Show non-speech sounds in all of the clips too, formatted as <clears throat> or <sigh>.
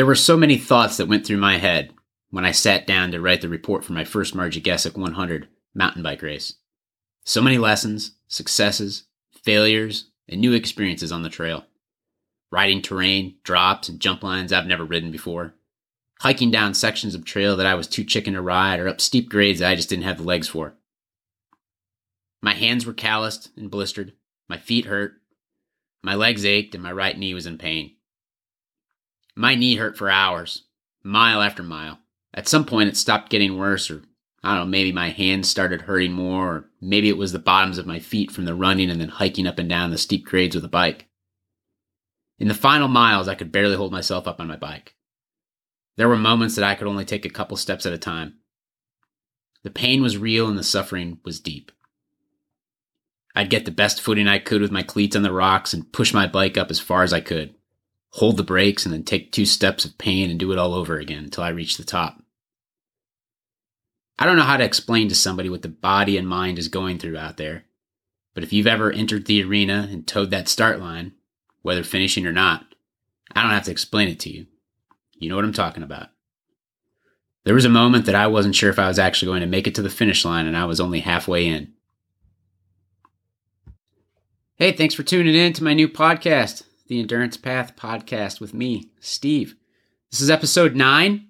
There were so many thoughts that went through my head when I sat down to write the report for my first Marji Gesick 100 mountain bike race. So many lessons, successes, failures, and new experiences on the trail. Riding terrain, drops, and jump lines I've never ridden before. Hiking down sections of trail that I was too chicken to ride, or up steep grades that I just didn't have the legs for. My hands were calloused and blistered. My feet hurt. My legs ached, and my right knee was in pain. My knee hurt for hours, mile after mile. At some point, it stopped getting worse, or I don't know, maybe my hands started hurting more, or maybe it was the bottoms of my feet from the running and then hiking up and down the steep grades with a bike. In the final miles, I could barely hold myself up on my bike. There were moments that I could only take a couple steps at a time. The pain was real and the suffering was deep. I'd get the best footing I could with my cleats on the rocks and push my bike up as far as I could, hold the brakes, and then take two steps of pain and do it all over again until I reach the top. I don't know how to explain to somebody what the body and mind is going through out there, but if you've ever entered the arena and towed that start line, whether finishing or not, I don't have to explain it to you. You know what I'm talking about. There was a moment that I wasn't sure if I was actually going to make it to the finish line, and I was only halfway in. Hey, thanks for tuning in to my new podcast, the Endurance Path Podcast with me, Steve. This is episode nine.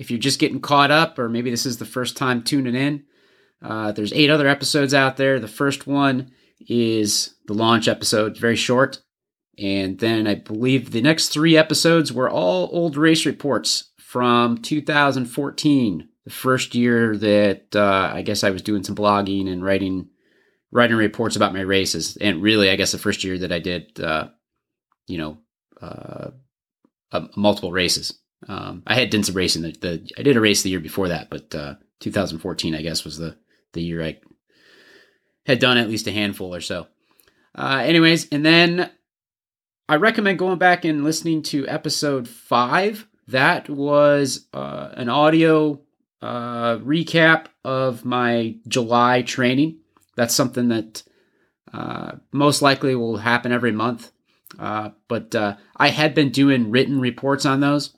If you're just getting caught up, or maybe this is the first time tuning in, uh, there's eight other episodes out there. The first one is the launch episode, very short. And then I believe the next three episodes were all old race reports from 2014, the first year that uh, I guess I was doing some blogging and writing writing reports about my races, and really, I guess the first year that I did, uh, you know, uh, uh, multiple races. Um, I had done some racing. The, the, I did a race the year before that, but uh, 2014, I guess, was the the year I had done at least a handful or so. Uh, anyways, and then I recommend going back and listening to episode five. That was uh, an audio recap of my July training that's something that uh, most likely will happen every month. Uh, but uh, I had been doing written reports on those,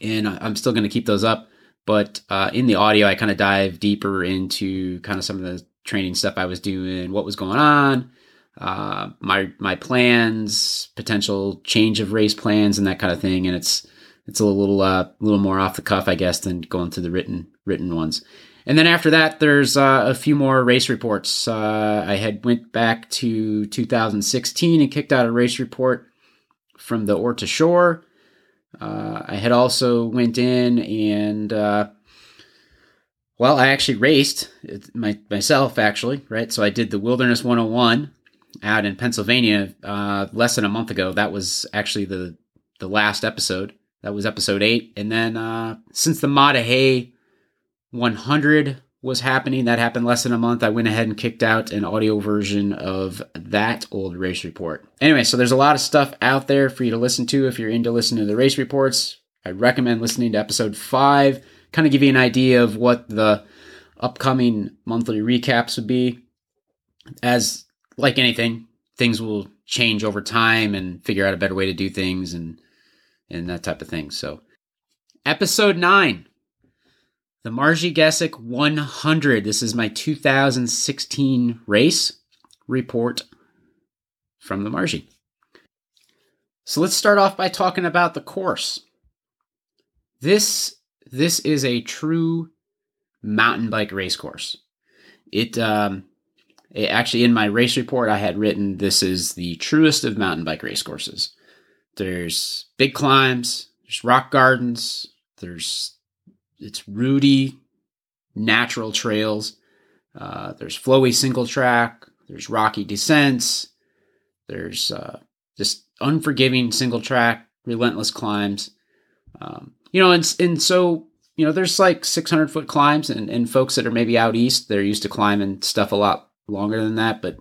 and I'm still going to keep those up. But uh, in the audio, I kind of dive deeper into kind of some of the training stuff I was doing, what was going on, uh, my my plans, potential change of race plans, and that kind of thing. And it's it's a little uh, little more off the cuff, I guess, than going through the written written ones. And then after that, there's uh, a few more race reports. Uh, I had went back to 2016 and kicked out a race report from the Ore to Shore. Uh, I had also went in and uh, well, I actually raced my, myself actually, right? So I did the Wilderness 101 out in Pennsylvania uh, less than a month ago. That was actually the the last episode. That was episode eight. And then uh, since the Daah Hey 100 was happening. That happened less than a month. I went ahead and kicked out an audio version of that old race report. Anyway, so there's a lot of stuff out there for you to listen to if you're into listening to the race reports. I recommend listening to episode five, kind of give you an idea of what the upcoming monthly recaps would be. As like anything, things will change over time and figure out a better way to do things and and that type of thing. So, episode nine the Marji Gesick 100. This is my 2016 race report from the Marji. So let's start off by talking about the course. This this is a true mountain bike race course. It, um, it actually in my race report I had written this is the truest of mountain bike race courses. There's big climbs, there's rock gardens, there's it's rooty, natural trails. Uh, there's flowy single track. There's rocky descents. There's uh, just unforgiving single track, relentless climbs. Um, you know, and and so you know, there's like 600 foot climbs, and and folks that are maybe out east, they're used to climbing stuff a lot longer than that. But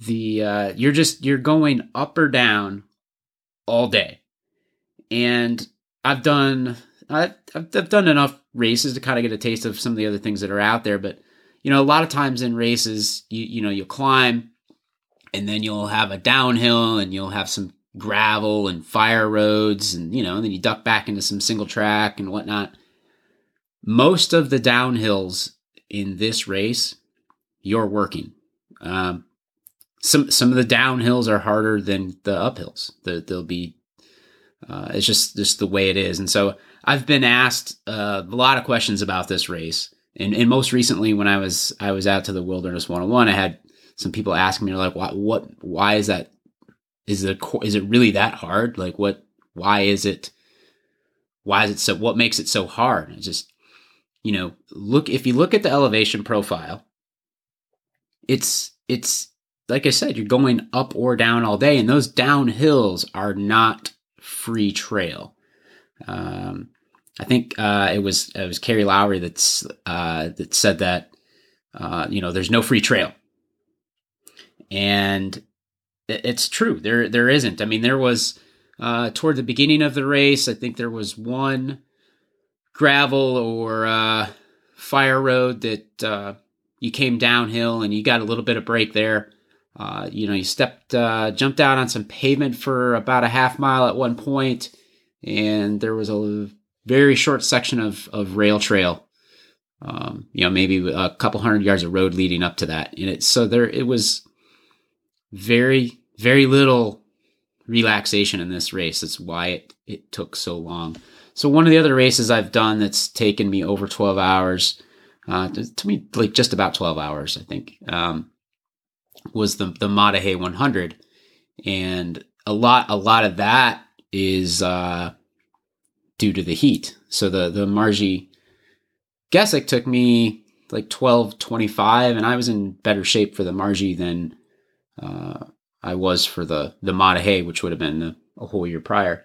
the uh, you're just you're going up or down all day, and I've done I've, I've done enough races to kind of get a taste of some of the other things that are out there. But you know, a lot of times in races, you you know, you'll climb, and then you'll have a downhill, and you'll have some gravel and fire roads and you know and then you duck back into some single track and whatnot. Most of the downhills in this race you're working. Um, some some of the downhills are harder than the uphills. The, they'll be uh, it's just just the way it is. And so i've been asked uh, a lot of questions about this race and, and most recently when i was i was out to the wilderness 101 i had some people asking me like why what why is that is it is it really that hard? Like what? Why is it? Why is it so? What makes it so hard? It's just you know look if you look at the elevation profile, it's it's like I said, you're going up or down all day, and those downhills are not free trail. Um, I think uh, it was it was Carrie Lowry that's uh, that said that uh, you know there's no free trail, and it's true. There there isn't. I mean, there was uh, toward the beginning of the race. I think there was one gravel or uh, fire road that uh, you came downhill and you got a little bit of break there. You know, you stepped, jumped out on some pavement for about a half mile at one point, and there was a very short section of of rail trail. Um, you know, maybe a couple hundred yards of road leading up to that, and it so there it was very, very little relaxation in this race. That's why it, it took so long. So one of the other races I've done that's taken me over 12 hours, uh, to me like just about 12 hours, I think, um, was the the Daah Hey 100, and a lot a lot of that is uh, due to the heat. So the the Marji Gesick took me like 12 25 and I was in better shape for the Marji than uh, I was for the the Maah Daah Hey, which would have been a, a, whole year prior.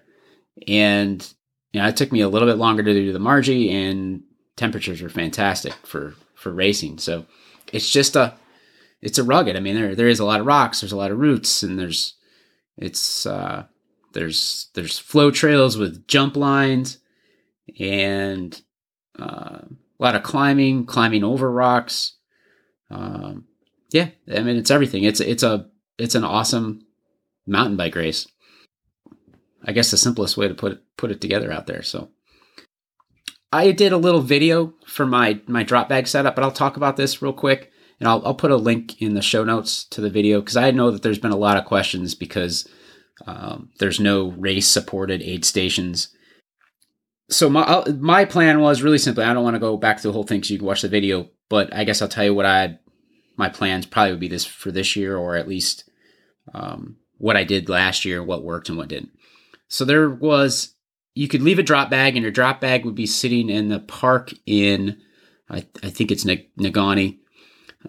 And you know, it took me a little bit longer to do the Marji, and temperatures were fantastic for for racing. So it's just a it's a rugged. I mean, there there is a lot of rocks, there's a lot of roots, and there's it's uh, there's there's flow trails with jump lines, and uh, a lot of climbing, climbing over rocks. Um, yeah, I mean it's everything. It's it's a it's an awesome mountain bike race. I guess the simplest way to put it, put it together out there. So I did a little video for my my drop bag setup, but I'll talk about this real quick, and I'll I'll put a link in the show notes to the video because I know that there's been a lot of questions because um, there's no race supported aid stations. So my my plan was really simply. I don't want to go back to the whole thing so you can watch the video, but I guess I'll tell you what I my plans probably would be this for this year, or at least um, what I did last year, what worked and what didn't. So there was, you could leave a drop bag, and your drop bag would be sitting in the park in, I, I think it's Negaunee,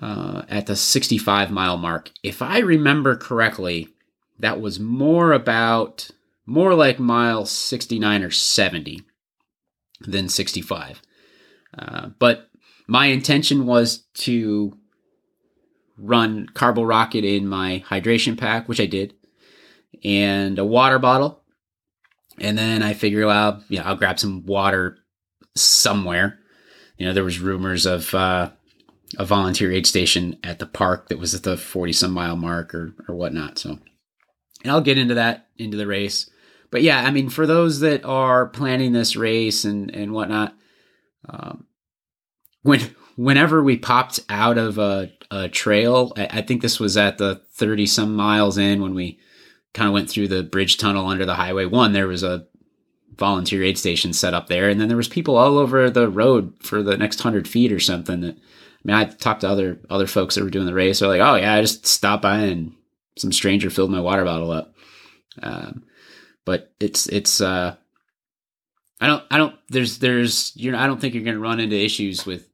uh, at the 65 mile mark. If I remember correctly, that was more about, more like mile 69 or 70 than 65. Uh, but my intention was to run Carbo Rocket in my hydration pack, which I did, and a water bottle. And then I figure, well, yeah, I'll grab some water somewhere. You know, there was rumors of uh, a volunteer aid station at the park that was at the 40 some mile mark or, or whatnot. So, and I'll get into that into the race. But yeah, I mean, for those that are planning this race and, and whatnot, um, when whenever we popped out of a, a trail, I, I, think this was at the 30 some miles in when we kind of went through the bridge tunnel under the highway one, there was a volunteer aid station set up there. And then there was people all over the road for the next hundred feet or something that, I mean, I talked to other, other folks that were doing the race. They're like, Oh yeah, I just stopped by and some stranger filled my water bottle up. Um, but it's, it's, uh, I don't, I don't, there's, there's, you're, I don't think you're going to run into issues with,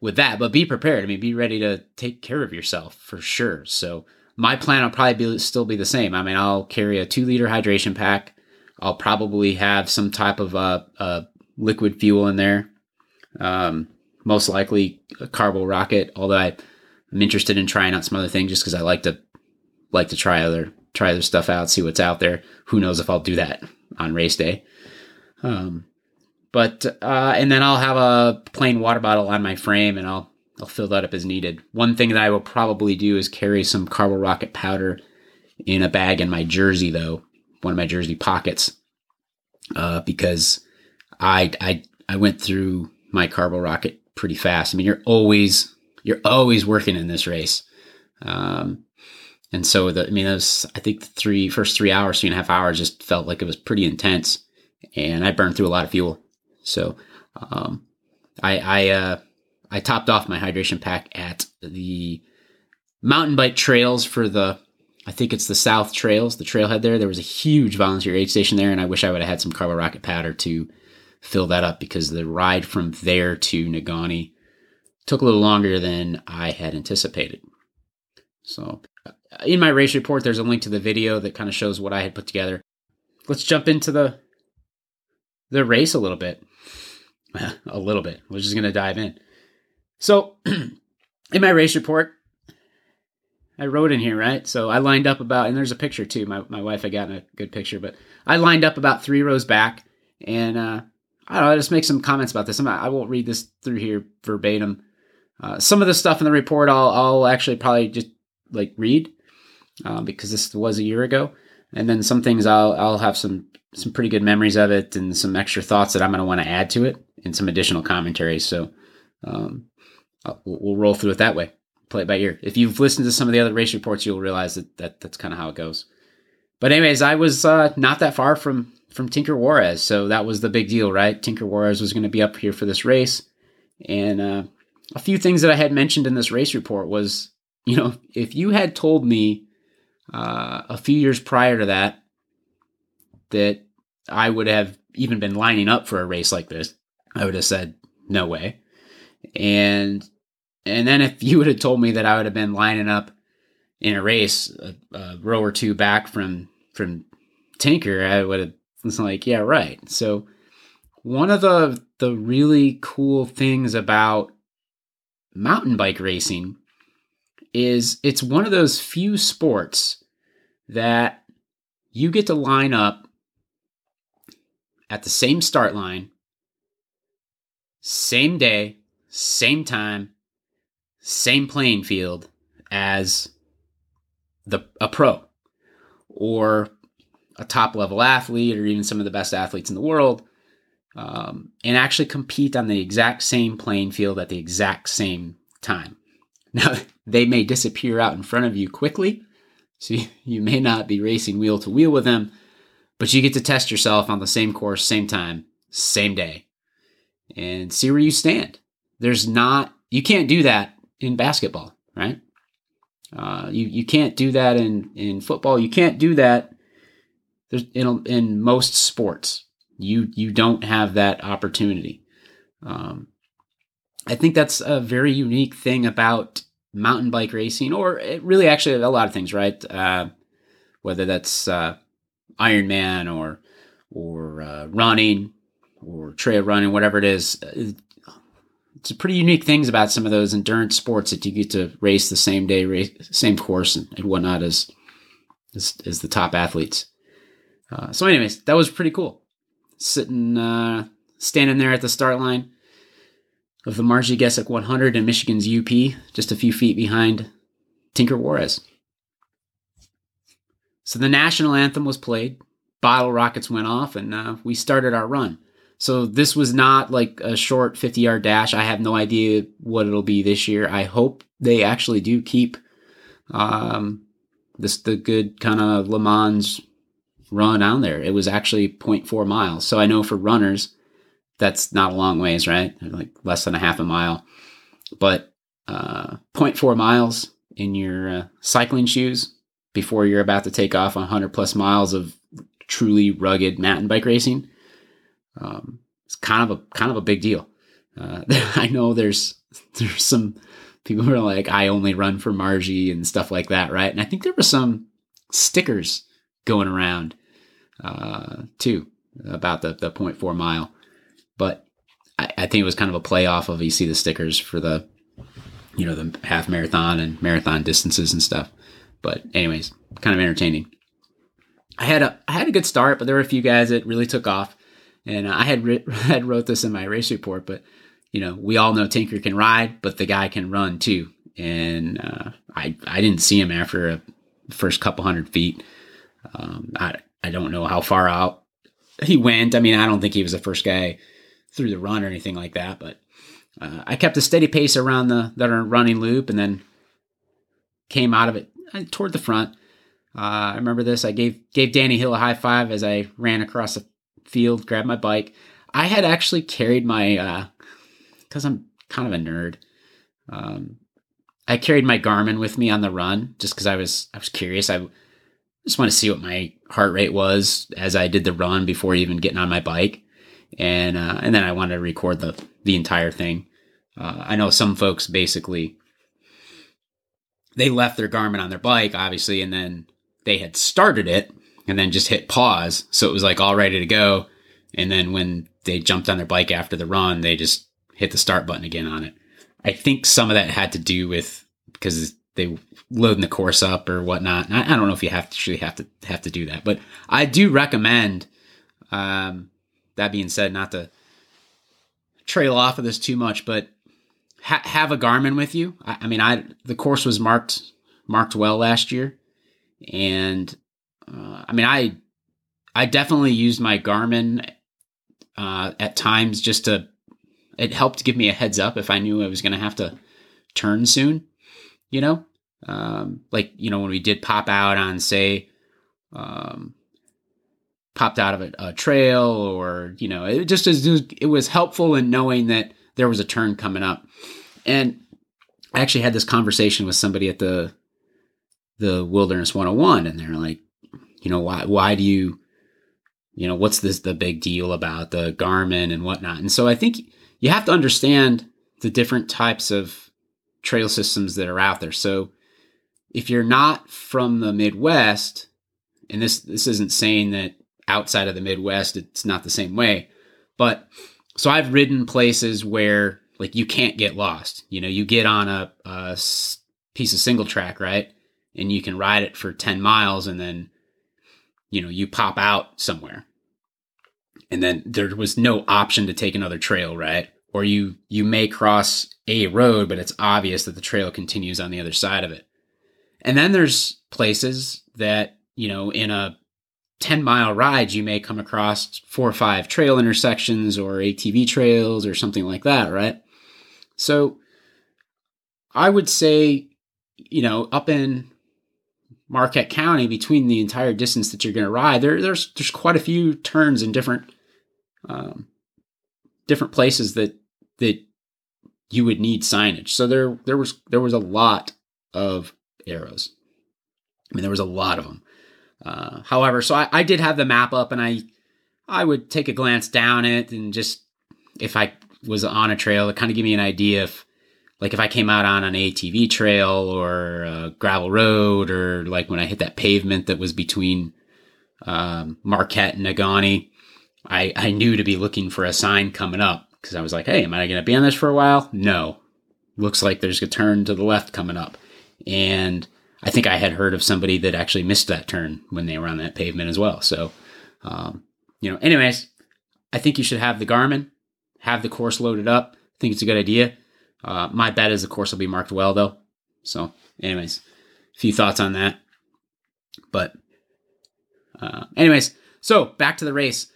with that, but be prepared. I mean, be ready to take care of yourself for sure. So my plan will probably be, still be the same. I mean, I'll carry a two liter hydration pack. I'll probably have some type of a, a liquid fuel in there. Um, most likely a carbo rocket, although I, I'm interested in trying out some other things just because I like to like to try other try other stuff out, see what's out there. Who knows if I'll do that on race day. Um, but uh, and then I'll have a plain water bottle on my frame, and I'll I'll fill that up as needed. One thing that I will probably do is carry some Carbo Rocket powder in a bag in my jersey, though, one of my jersey pockets uh, because I I I went through my carbo rocket pretty fast. I mean, you're always you're always working in this race. Um, and so the, I mean, those I think the three first three hours, three and a half hours, just felt like it was pretty intense, and I burned through a lot of fuel. So um, I I uh, I topped off my hydration pack at the mountain bike trails for the I think it's the South Trails, the trailhead there. There was a huge volunteer aid station there, and I wish I would have had some Carbo Rocket powder to fill that up because the ride from there to Negaunee took a little longer than I had anticipated. So, in my race report, there's a link to the video that kind of shows what I had put together. Let's jump into the the race a little bit. <laughs> a little bit. We're just to dive in. So, <clears throat> in my race report, I wrote in here, right? So I lined up about, and there's a picture too. My, my wife had gotten a good picture, but I lined up about three rows back, and uh, I don't know. I just make some comments about this. I'm I won't read this through here verbatim. Uh, some of the stuff in the report, I'll, I'll actually probably just like read uh, because this was a year ago, and then some things I'll I'll have some some pretty good memories of it and some extra thoughts that I'm going to want to add to it and some additional commentary. So um, we'll, roll through it that way play it by ear. If you've listened to some of the other race reports, you'll realize that, that that's kind of how it goes. But anyways, I was uh, not that far from from Tinker Juarez, so that was the big deal, right? Tinker Juarez was going to be up here for this race, and uh, a few things that I had mentioned in this race report was, you know, if you had told me uh, a few years prior to that that I would have even been lining up for a race like this, I would have said no way. And and then if you would have told me that I would have been lining up in a race a, a row or two back from from Tinker, I would have was like, yeah, right. So one of the the really cool things about mountain bike racing is it's one of those few sports that you get to line up at the same start line, same day, same time, same playing field as the a pro or a top level athlete or even some of the best athletes in the world um, and actually compete on the exact same playing field at the exact same time. <laughs> Now, they may disappear out in front of you quickly, <laughs> so you may not be racing wheel to wheel with them, but you get to test yourself on the same course, same time, same day, and see where you stand. There's not, you can't do that in basketball, right? Uh, you you can't do that in in football. You can't do that in in most sports. You you don't have that opportunity. Um, I think that's a very unique thing about mountain bike racing, or really actually a lot of things, right? Uh, whether that's uh, Ironman or or uh, running or trail running, whatever it is, it's pretty unique things about some of those endurance sports that you get to race the same day, race, same course and, and whatnot as, as, as the top athletes. Uh, so, anyways, that was pretty cool. Sitting, uh, standing there at the start line of the Marji Gesick 100 in Michigan's UP, just a few feet behind Tinker Juarez. So the national anthem was played, bottle rockets went off, and uh, we started our run. So this was not like a short 50 yard dash. I have no idea what it'll be this year. I hope they actually do keep um, this the good kind of Le Mans run on there. It was actually 0.4 miles. So I know for runners, that's not a long ways, right? Like less than a half a mile. But uh, 0.4 miles in your uh, cycling shoes before you're about to take off 100 plus miles of truly rugged mountain bike racing um, it's kind of a kind of a big deal. Uh, <laughs> I know there's there's some people who are like, I only run for Marji and stuff like that, right? And I think there were some stickers going around uh, too about the the 0.4 mile, but I, I think it was kind of a play off of you see the stickers for the you know the half marathon and marathon distances and stuff. But anyways, kind of entertaining. I had a I had a good start, but there were a few guys that really took off. And I had <laughs> had wrote this in my race report, but you know, we all know Tinker can ride, but the guy can run too. And uh, I I didn't see him after a first couple hundred feet. Um, I I don't know how far out he went. I mean, I don't think he was the first guy through the run or anything like that, but uh, I kept a steady pace around the that running loop and then came out of it uh, toward the front. Uh, I remember this. I gave gave Danny Hill a high five as I ran across the field, grabbed my bike. I had actually carried my because uh, I'm kind of a nerd. Um, I carried my Garmin with me on the run just because I was I was curious. I just want to see what my heart rate was as I did the run before even getting on my bike, and uh, and then I wanted to record the the entire thing. Uh, I know some folks basically they left their Garmin on their bike, obviously, and then they had started it and then just hit pause, so it was like all ready to go. And then when they jumped on their bike after the run, they just hit the start button again on it. I think some of that had to do with because they loading the course up or whatnot. I, I, don't know if you have to actually have to have to do that, but I do recommend. Um, that being said, not to trail off of this too much, but ha- have a Garmin with you. I, I, mean, I the course was marked marked well last year, and uh, I mean, I I definitely used my Garmin uh, at times just to it helped give me a heads up if I knew I was going to have to turn soon. You know, um, like you know when we did pop out on say um, popped out of a, a, trail or you know it just is it was helpful in knowing that there was a turn coming up. And i actually had this conversation with somebody at the the wilderness 101 and they're like you know why why do you you know what's this the big deal about the garmin and whatnot? And so i think you have to understand the different types of trail systems that are out there. So if you're not from the midwest and this this isn't saying that outside of the midwest it's not the same way. But so i've ridden places where like you can't get lost. You know you get on a, a piece of single track right? And you can ride it for 10 miles and then you know you pop out somewhere. And then there was no option to take another trail right? Or you you may cross a road but it's obvious that the trail continues on the other side of it. And then there's places that you know in a 10 mile rides, you may come across four or five trail intersections or atv trails or something like that right so i would say you know up in Marquette County, between the entire distance that you're going to ride, there, there's there's quite a few turns in different um, different places that that you would need signage. So there there was there was a lot of arrows. I mean, there was a lot of them. Uh, however, so I, I did have the map up, and I I would take a glance down it, and just if I was on a trail, it kind of give me an idea if like if I came out on an ATV trail or a gravel road or like when I hit that pavement that was between um, Marquette and Negaunee, I, I knew to be looking for a sign coming up because I was like, hey, am I going to be on this for a while? No. Looks like there's a turn to the left coming up. And I think I had heard of somebody that actually missed that turn when they were on that pavement as well. So, um, you know, anyways, I think you should have the Garmin, have the course loaded up. I think it's a good idea. Uh, my bet is the course will be marked well, though. So, anyways, a few thoughts on that. But, uh, anyways, so back to the race.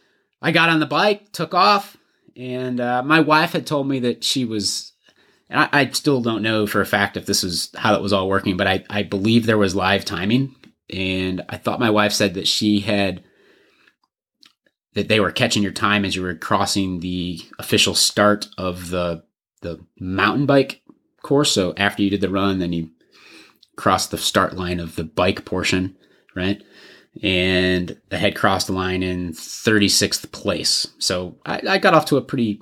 I got on the bike, took off, and uh, my wife had told me that she was. And I, I, still don't know for a fact if this is how it was all working, but I, I believe there was live timing. And I thought my wife said that she had that they were catching your time as you were crossing the official start of the the mountain bike course. So after you did the run, then you crossed the start line of the bike portion, right? And I had crossed the line in 36th place. So I, I got off to a pretty,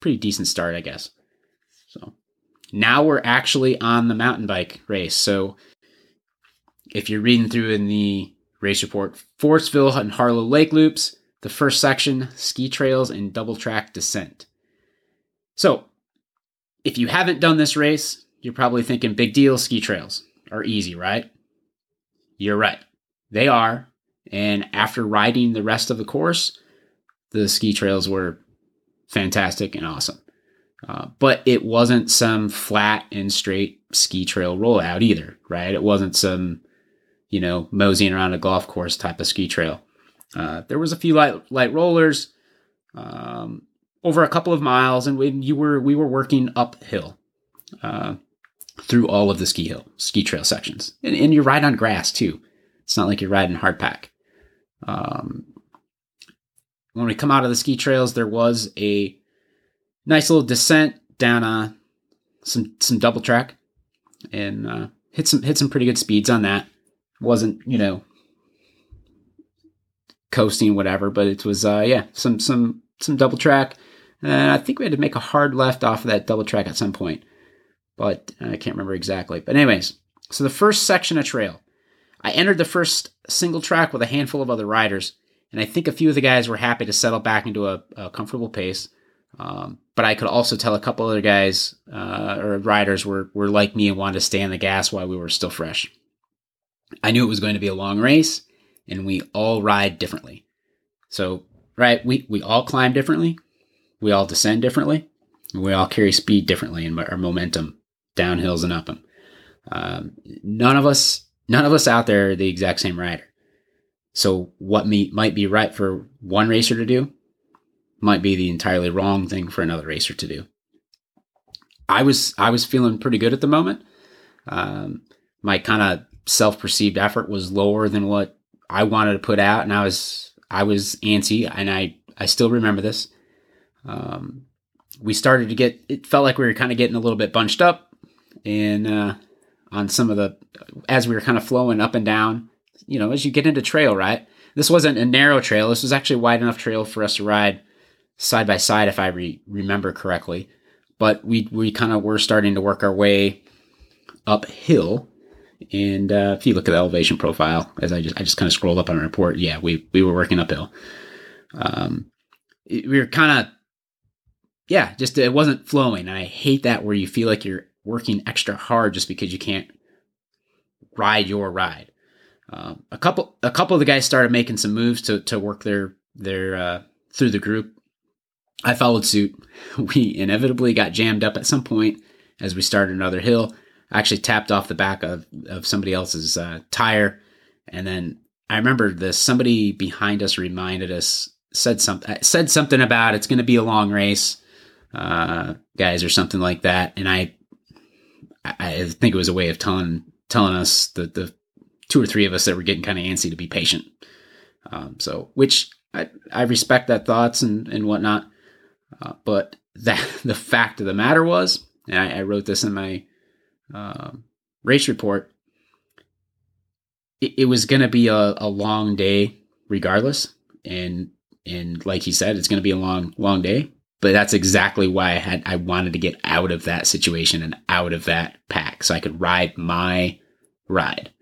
pretty decent start, I guess. So now we're actually on the mountain bike race. So if you're reading through in the race report, Forestville and Harlow Lake loops, the first section, ski trails and double track descent. So if you haven't done this race, you're probably thinking big deal ski trails are easy, right? You're right. They are. And after riding the rest of the course, the ski trails were fantastic and awesome. Uh, but it wasn't some flat and straight ski trail rollout either, right? It wasn't some, you know, moseying around a golf course type of ski trail. Uh, there was a few light light rollers um, over a couple of miles, and when you were we were working uphill uh, through all of the ski hill ski trail sections, and, and you're on grass too. It's not like you're riding hard pack. Um, when we come out of the ski trails, there was a nice little descent down uh, some some double track, and uh, hit some hit some pretty good speeds on that. wasn't you know coasting whatever, but it was uh, yeah some some some double track. And I think we had to make a hard left off of that double track at some point, but I can't remember exactly. But anyways, so the first section of trail, I entered the first single track with a handful of other riders, and I think a few of the guys were happy to settle back into a, a comfortable pace. Um, but I could also tell a couple other guys uh, or riders were were like me and wanted to stay on the gas while we were still fresh. I knew it was going to be a long race, and we all ride differently. So, right, we we all climb differently, we all descend differently, we all carry speed differently and our momentum down hills and up them. Um, none of us, none of us out there are the exact same rider. So, what me, might be right for one racer to do might be the entirely wrong thing for another racer to do. I was I was feeling pretty good at the moment. Um, my kind of self perceived effort was lower than what I wanted to put out, and I was I was antsy, and I I still remember this. Um, we started to get it felt like we were kind of getting a little bit bunched up, and uh, on some of the as we were kind of flowing up and down. You know, as you get into trail, right? This wasn't a narrow trail. This was actually a wide enough trail for us to ride side by side, if I re- remember correctly. But we we kind of were starting to work our way uphill. And uh, if you look at the elevation profile, as I just I just kind of scrolled up on a report, yeah, we we were working uphill. Um, we were kind of yeah, just it wasn't flowing. And I hate that where you feel like you're working extra hard just because you can't ride your ride. Um, a couple a couple of the guys started making some moves to to work their their uh, through the group I followed suit. <laughs> We inevitably got jammed up at some point as we started another hill. I actually tapped off the back of, of somebody else's uh, tire. And then I remember this somebody behind us reminded us, said something, said something about it's going to be a long race, uh, guys, or something like that. And I, I think it was a way of telling, telling us that the two or three of us that were getting kind of antsy to be patient. Um, so, which I, I respect that thoughts and, and whatnot. Uh, but that <laughs> the fact of the matter was, and I, I wrote this in my uh, race report, it, it was going to be a, a long day regardless. And and like he said, it's going to be a long long day. But that's exactly why I had I wanted to get out of that situation and out of that pack so I could ride my ride.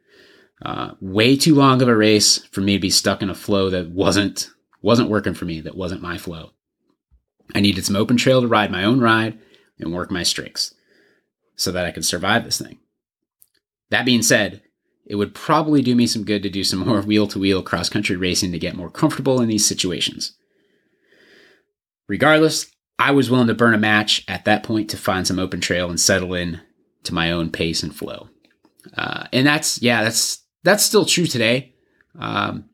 Uh, way too long of a race for me to be stuck in a flow that wasn't wasn't working for me. That wasn't my flow. I needed some open trail to ride my own ride and work my streaks so that I could survive this thing. That being said, it would probably do me some good to do some <laughs> more wheel to wheel cross country racing to get more comfortable in these situations. Regardless, I was willing to burn a match at that point to find some open trail and settle in to my own pace and flow. Uh, and that's yeah, that's that's still true today. Um,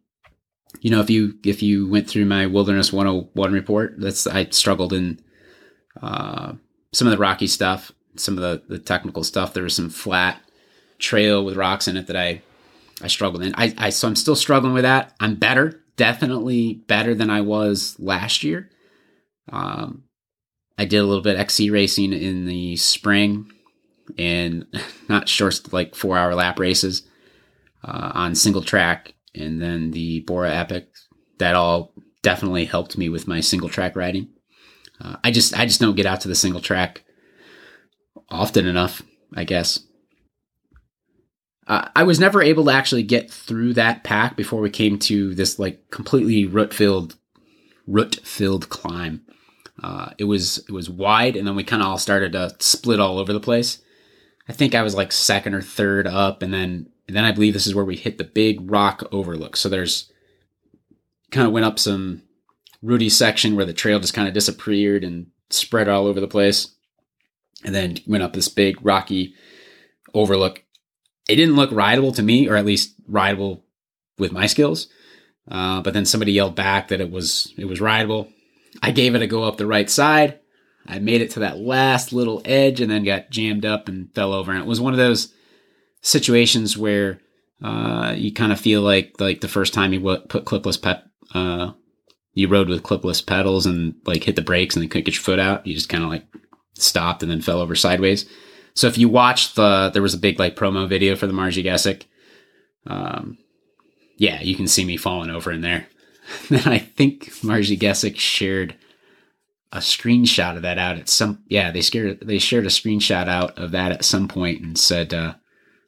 you know, if you if you went through my Wilderness 101 report, that's I struggled in uh, some of the rocky stuff, some of the, the technical stuff. There was some flat trail with rocks in it that I I struggled in. I, I so I'm still struggling with that. I'm better, definitely better than I was last year. Um, I did a little bit XC racing in the spring, and <laughs> not short like four hour lap races uh, on single track and then the Borah Epic. That all definitely helped me with my single track riding. Uh, I just I just don't get out to the single track often enough, I guess. Uh, I was never able to actually get through that pack before we came to this like completely root filled root filled climb. Uh, it was it was wide, and then we kind of all started to split all over the place. I think I was like second or third up, and then and then I believe this is where we hit the big rock overlook. So there's kind of went up some rooty section where the trail just kind of disappeared and spread all over the place. And then went up this big rocky overlook. It didn't look rideable to me, or at least rideable with my skills. Uh, but then somebody yelled back that it was it was rideable. I gave it a go up the right side. I made it to that last little edge and then got jammed up and fell over. And it was one of those situations where uh, you kind of feel like like the first time you put clipless pep, uh, you rode with clipless pedals and like hit the brakes and then couldn't get your foot out. You just kind of like stopped and then fell over sideways. So if you watched the, there was a big like promo video for the Marji Gesick. Um, yeah, you can see me falling over in there. <laughs> then I think Marji Gesick shared a screenshot of that out at some. Yeah, they scared they shared a screenshot out of that at some point and said uh,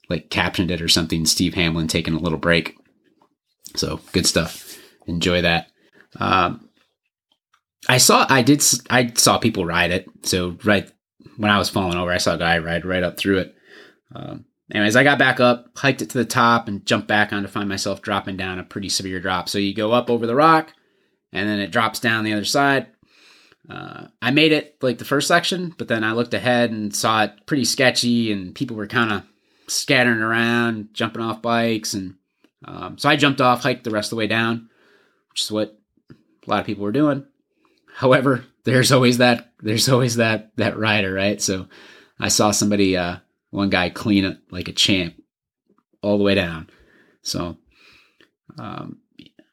like captioned it or something. Steve Hamlin taking a little break. So good stuff. Enjoy that. Um, I saw I did I saw people ride it. So right when I was falling over, I saw a guy ride right up through it. Um, anyways, I got back up, hiked it to the top, and jumped back on to find myself dropping down a pretty severe drop. So you go up over the rock, and then it drops down the other side. Uh, I made it like the first section, but then I looked ahead and saw it pretty sketchy, and people were kind of scattering around, jumping off bikes, and um, so I jumped off, hiked the rest of the way down, which is what a lot of people were doing. However, there's always that there's always that that rider, right? So I saw somebody, uh, one guy clean it like a champ all the way down. So um,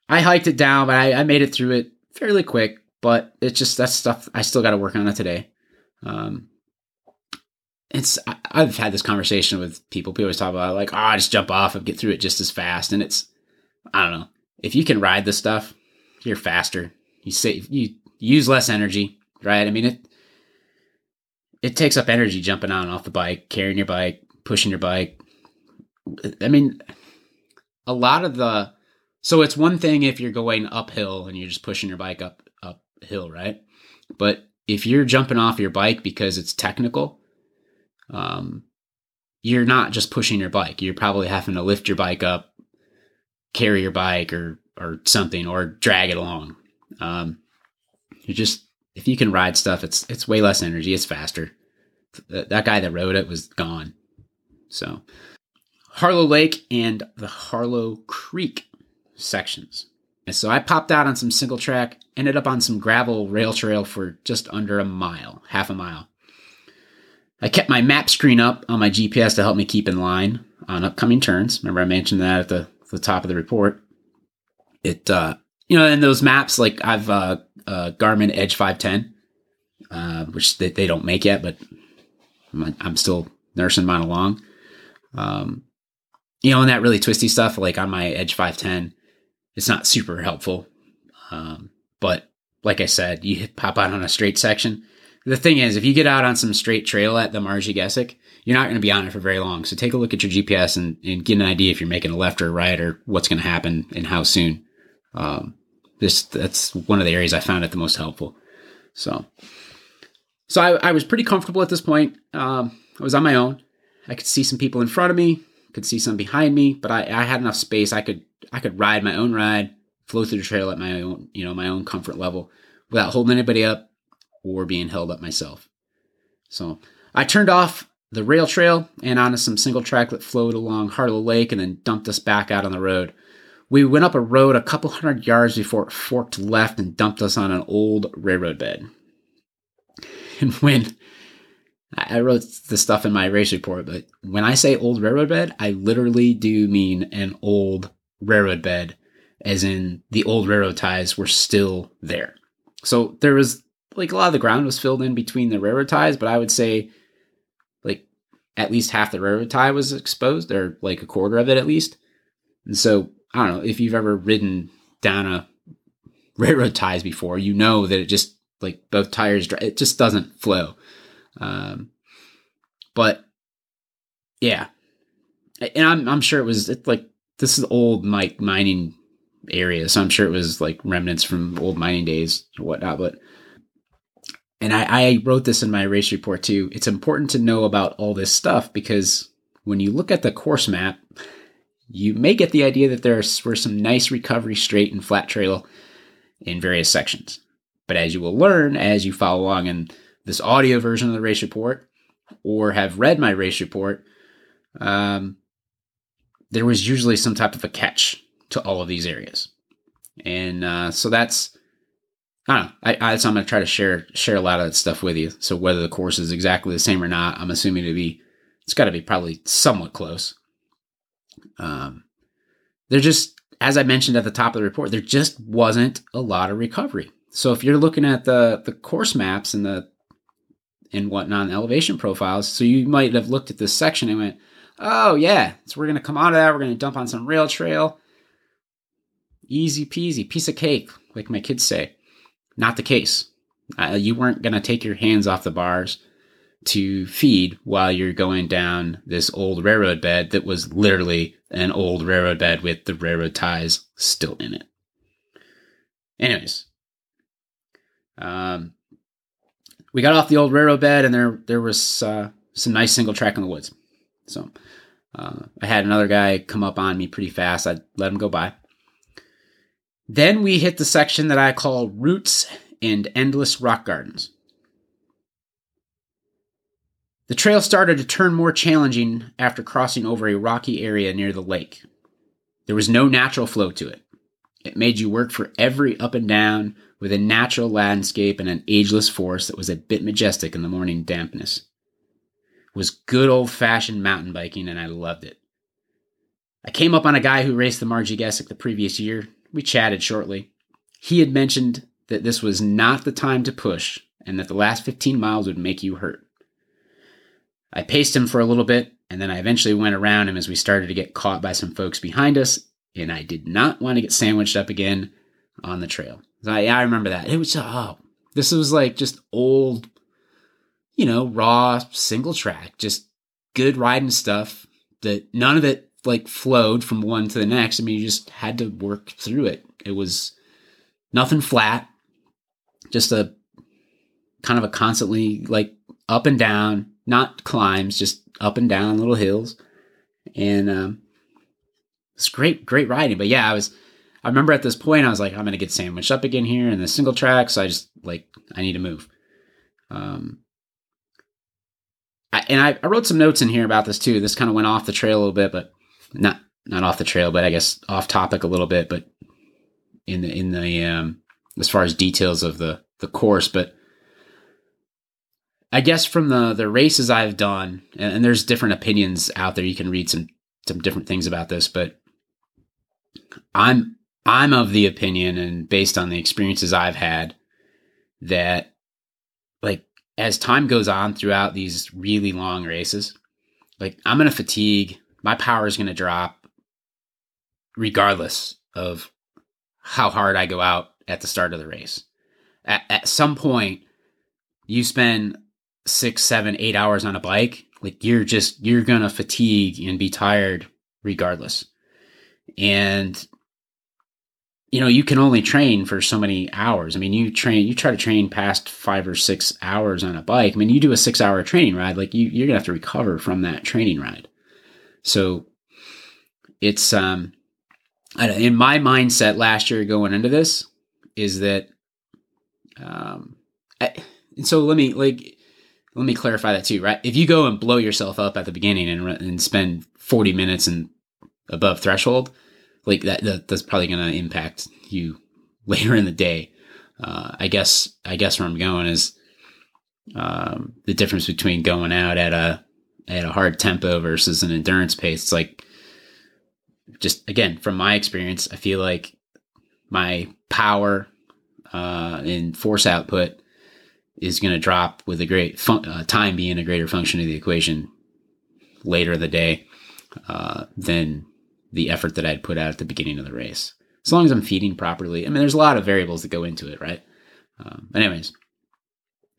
I hiked it down, but I, I, made it through it fairly quick. But it's just that stuff I still got to work on it today. Um, it's I, have had this conversation with people. People always talk about like, oh, I just jump off and get through it just as fast. And it's I don't know if you can ride this stuff, you're faster. You save you use less energy, right? I mean it it takes up energy jumping on and off the bike, carrying your bike, pushing your bike. I mean, a lot of the so it's one thing if you're going uphill and you're just pushing your bike up uphill, right? But if you're jumping off your bike because it's technical, um, you're not just pushing your bike. You're probably having to lift your bike up, carry your bike, or or something, or drag it along. Um, you just if you can ride stuff, it's it's way less energy. It's faster. That guy that rode it was gone. So Harlow Lake and the Harlow Creek sections. And so I popped out on some single track, ended up on some gravel rail trail for just under a mile, half a mile. I kept my map screen up on my GPS to help me keep in line on upcoming turns. Remember, I mentioned that at the, the top of the report. It, uh, you know, in those maps, like I've uh, uh, Garmin Edge 510, uh, which they, they, don't make yet, but I'm, I'm still nursing mine along. Um, you know, and that really twisty stuff, like on my Edge 510, it's not super helpful. Um, but like I said, you pop out on a straight section. The thing is, if you get out on some straight trail at the Marji Gesick, you're not going to be on it for very long. So take a look at your GPS and, and, get an idea if you're making a left or a right or what's going to happen and how soon. Um, this that's one of the areas I found it the most helpful. So, so I, I was pretty comfortable at this point. Um, I was on my own. I could see some people in front of me, could see some behind me, but I, I had enough space. I could I could ride my own ride, flow through the trail at my own you know my own comfort level without holding anybody up or being held up myself. So I turned off the rail trail and onto some single track that flowed along Harlow Lake and then dumped us back out on the road. We went up a road a couple hundred yards before it forked left and dumped us on an old railroad bed. <laughs> And when I wrote the stuff in my race report, but when I say old railroad bed, I literally do mean an old railroad bed, as in the old railroad ties were still there. So there was like a lot of the ground was filled in between the railroad ties, but I would say like at least half the railroad tie was exposed, or like a quarter of it at least. And so I don't know if you've ever ridden down a railroad ties before, you know that it just like both tires, it just doesn't flow. Um, but yeah, and I'm I'm sure it was it, like this is old like mining area, so I'm sure it was like remnants from old mining days or whatnot. But and I, I wrote this in my race report too. It's important to know about all this stuff because when you look at the course map you may get the idea that there were some nice recovery straight and flat trail in various sections. But as you will learn as you follow along in this audio version of the race report or have read my race report, um, there was usually some type of a catch to all of these areas. And uh, so that's I don't know. I, I so I'm gonna try to share share a lot of that stuff with you. So whether the course is exactly the same or not, I'm assuming to be it's got to be probably somewhat close. Um, there just, as I mentioned at the top of the report, there just wasn't a lot of recovery. So if you're looking at the the course maps and the and whatnot, elevation profiles, so you might have looked at this section and went, "Oh yeah, so we're gonna come out of that. We're gonna dump on some rail trail. Easy peasy, piece of cake, like my kids say." Not the case. Uh, you weren't gonna take your hands off the bars to feed while you're going down this old railroad bed that was literally an old railroad bed with the railroad ties still in it. Anyways, um, we got off the old railroad bed and there there was uh, some nice single track in the woods. So uh, I had another guy come up on me pretty fast. I let him go by. Then we hit the section that I call roots and endless rock gardens. The trail started to turn more challenging after crossing over a rocky area near the lake. There was no natural flow to it. It made you work for every up and down with a natural landscape and an ageless forest that was a bit majestic in the morning dampness. It was good old fashioned mountain biking, and I loved it. I came up on a guy who raced the Marji Gesick the previous year. We chatted shortly. He had mentioned that this was not the time to push and that the last 15 miles would make you hurt. I paced him for a little bit, and then I eventually went around him as we started to get caught by some folks behind us, and I did not want to get sandwiched up again on the trail. So I, I remember that. It was, oh, this was like just old, you know, raw single track, just good riding stuff that none of it like flowed from one to the next. I mean, you just had to work through it. It was nothing flat, just a kind of a constantly like up and down, not climbs, just up and down little hills. And um, it's great, great riding. But yeah, I was, I remember at this point, I was like, I'm going to get sandwiched up again here in the single track. So I just like, I need to move. Um, I, and I, I wrote some notes in here about this too. This kind of went off the trail a little bit, but not, not off the trail, but I guess off topic a little bit, but in the, in the, um, as far as details of the, the course, but I guess from the the races I've done, and, and there's different opinions out there. You can read some some different things about this, but I'm I'm of the opinion, and based on the experiences I've had, that like as time goes on throughout these really long races, like I'm gonna fatigue. My power is gonna drop, regardless of how hard I go out at the start of the race. At, at some point, you spend six, seven, eight hours on a bike, like you're just you're gonna fatigue and be tired regardless. And you know, you can only train for so many hours. I mean, you train, you try to train past five or six hours on a bike. I mean, you do a six hour training ride, like you, you're gonna have to recover from that training ride. So it's, um, in my mindset last year going into this is that, um, I, and so let me like let me clarify that too, right? If you go and blow yourself up at the beginning and and spend 40 minutes and above threshold, like that, that that's probably going to impact you <laughs> later in the day. Uh, I guess I guess where I'm going is um, the difference between going out at a at a hard tempo versus an endurance pace. It's like just again from my experience, I feel like my power uh, and force output is going to drop with a great fun- uh, time being a greater function of the equation later in the day uh, than the effort that I'd put out at the beginning of the race. As long as I'm feeding properly, I mean, there's a lot of variables that go into it, right? Um, but anyways,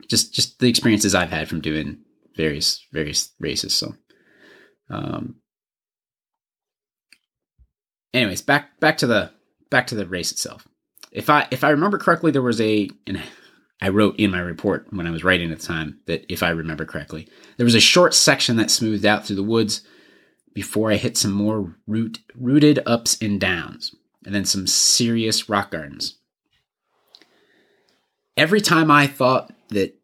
just just the experiences I've had from doing various various races. So, um, anyways, back back to the back to the race itself. If I if I remember correctly, there was a and I wrote in my report when I was writing at the time that if I remember correctly, there was a short section that smoothed out through the woods before I hit some more root, rooted ups and downs, and then some serious rock gardens. Every time I thought that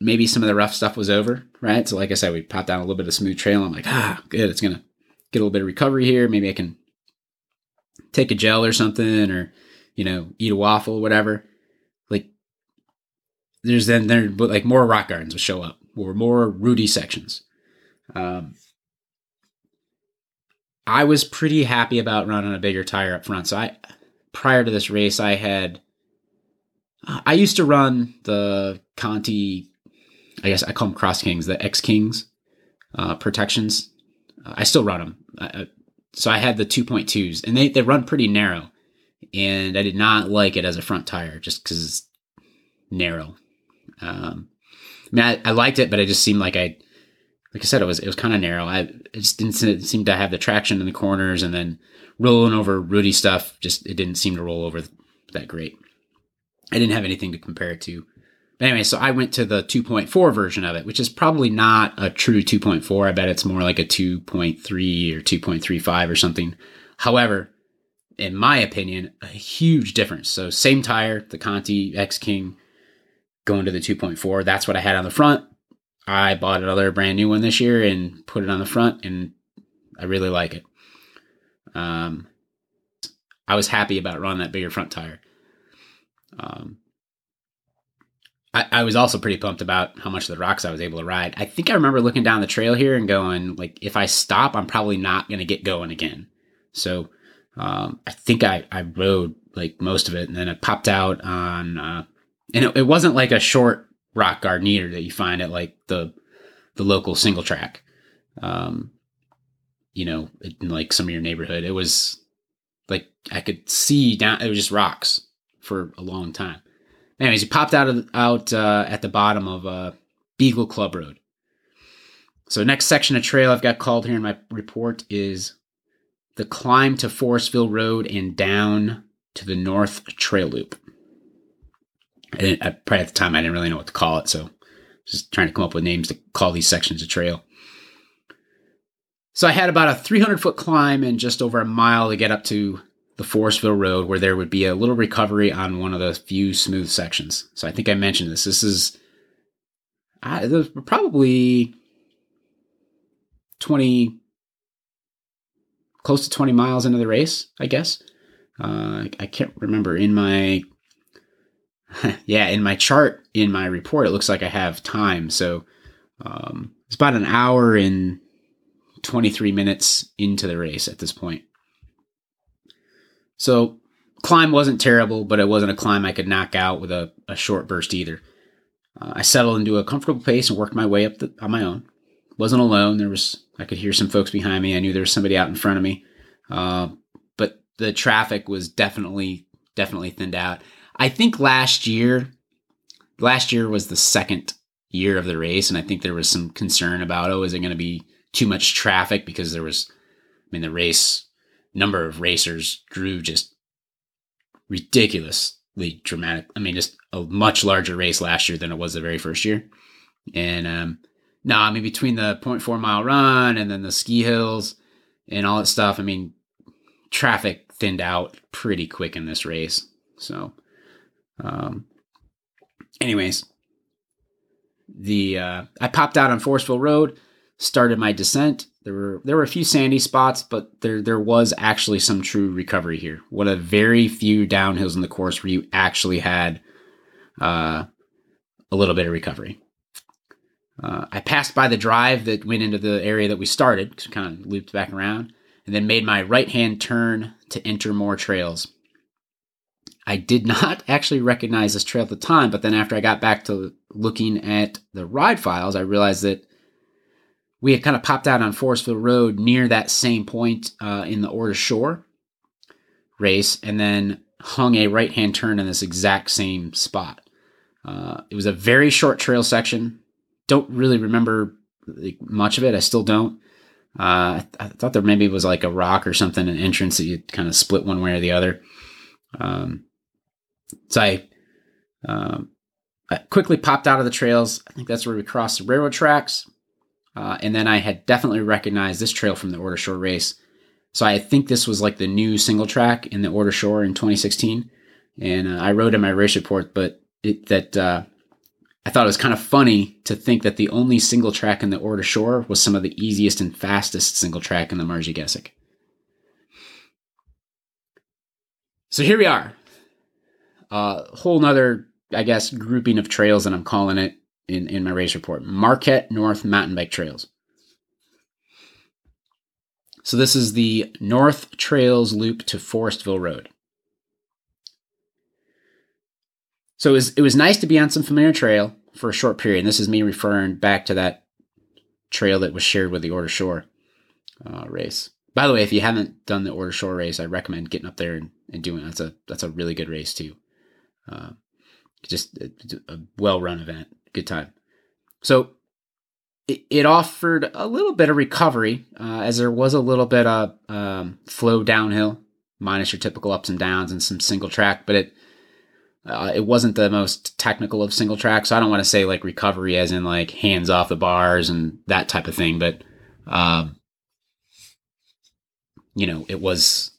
maybe some of the rough stuff was over, right? So, like I said, we popped down a little bit of smooth trail. I'm like, ah, good. It's gonna get a little bit of recovery here. Maybe I can take a gel or something, or you know, eat a waffle, whatever. Like there's then there but like more rock gardens will show up or more Rudy sections. Um, I was pretty happy about running a bigger tire up front. So I prior to this race, I had I used to run the Conti, I guess I call them Cross Kings, the X Kings uh, protections. Uh, I still run them. I, so I had the 2.2s, and they, they run pretty narrow. And I did not like it as a front tire just because it's narrow. Um, I mean, I, I, liked it, but it just seemed like I, like I said, it was it was kind of narrow. I it just didn't seem to have the traction in the corners, and then rolling over rooty stuff. Just it didn't seem to roll over that great. I didn't have anything to compare it to. But anyway, so I went to the 2.4 version of it, which is probably not a true 2.4. I bet it's more like a 2.3 or 2.35 or something. However, in my opinion, a huge difference. So same tire, the Conti X King going to the 2.4. That's what I had on the front. I bought another brand new one this year and put it on the front, and I really like it. Um, I was happy about running that bigger front tire. Um, I, I, was also pretty pumped about how much of the rocks I was able to ride. I think I remember looking down the trail here and going, like, if I stop, I'm probably not going to get going again. So um, I think I, I rode like most of it, and then it popped out on, uh, and it, it wasn't like a short rock garden either that you find at like the the local single track. Um, you know, in like some of your neighborhood, it was like I could see down. It was just rocks for a long time. Anyways, he popped out of, out uh, at the bottom of uh, Beagle Club Road. So next section of trail I've got called here in my report is the climb to Forestville Road and down to the North Trail Loop. I, I probably at the time I didn't really know what to call it, so just trying to come up with names to call these sections of trail. So I had about a 300 foot climb and just over a mile to get up to the Forestville Road, where there would be a little recovery on one of the few smooth sections. So I think I mentioned this. This is uh, probably 20, close to 20 miles into the race, I guess. Uh, I can't remember in my, <laughs> yeah, in my chart in my report, it looks like I have time. So um, it's about an hour and 23 minutes into the race at this point. So climb wasn't terrible, but it wasn't a climb I could knock out with a, a short burst either. Uh, I settled into a comfortable pace and worked my way up the, on my own. Wasn't alone. There was I could hear some folks behind me. I knew there was somebody out in front of me, uh, but the traffic was definitely definitely thinned out. I think last year, last year was the second year of the race, and I think there was some concern about oh, is it going to be too much traffic because there was, I mean, the race number of racers drew just ridiculously dramatic. I mean, just a much larger race last year than it was the very first year. And um, no, I mean between the 0.4 mile run and then the ski hills and all that stuff, I mean, traffic thinned out pretty quick in this race. So, um, anyways, the uh, I popped out on Forestville Road, started my descent, there were there were a few sandy spots, but there there was actually some true recovery here. What a very few downhills in the course where you actually had uh, a little bit of recovery. Uh, I passed by the drive that went into the area that we started, kind of looped back around, and then made my right hand turn to enter more trails. I did not <laughs> actually recognize this trail at the time, but then after I got back to looking at the ride files, I realized that we had kind of popped out on Forestville Road near that same point uh, in the Ore to Shore race, and then hung a right hand turn in this exact same spot. Uh, it was a very short trail section. Don't really remember like, much of it. I still don't. Uh, I, th- I, thought there maybe was like a rock or something, an entrance that you kind of split one way or the other. Um, so I, um, I quickly popped out of the trails. I think that's where we crossed the railroad tracks. Uh, and then I had definitely recognized this trail from the Ore to Shore race. So I think this was like the new single track in the Ore to Shore in 2016. And uh, I wrote in my race report, but it, that uh, I thought it was kind of funny to think that the only single track in the Ore to Shore was some of the easiest and fastest single track in the Marji. So here we are. a whole nother, I guess, grouping of trails that I'm calling it in, in my race report Marquette North Mountain Bike Trails. So this is the North Trails loop to Forestville Road. So it was, it was nice to be on some familiar trail for a short period. And this is me referring back to that trail that was shared with the Ore to Shore uh, race. By the way, if you haven't done the Ore to Shore race, I recommend getting up there and, and doing it. That's a that's a really good race too. Uh, just a, a well run event, good time. So it, offered a little bit of recovery uh, as there was a little bit of um, flow downhill, minus your typical ups and downs and some single track, but it uh, it wasn't the most technical of single tracks. So I don't want to say like recovery as in like hands off the bars and that type of thing, but um, you know, it was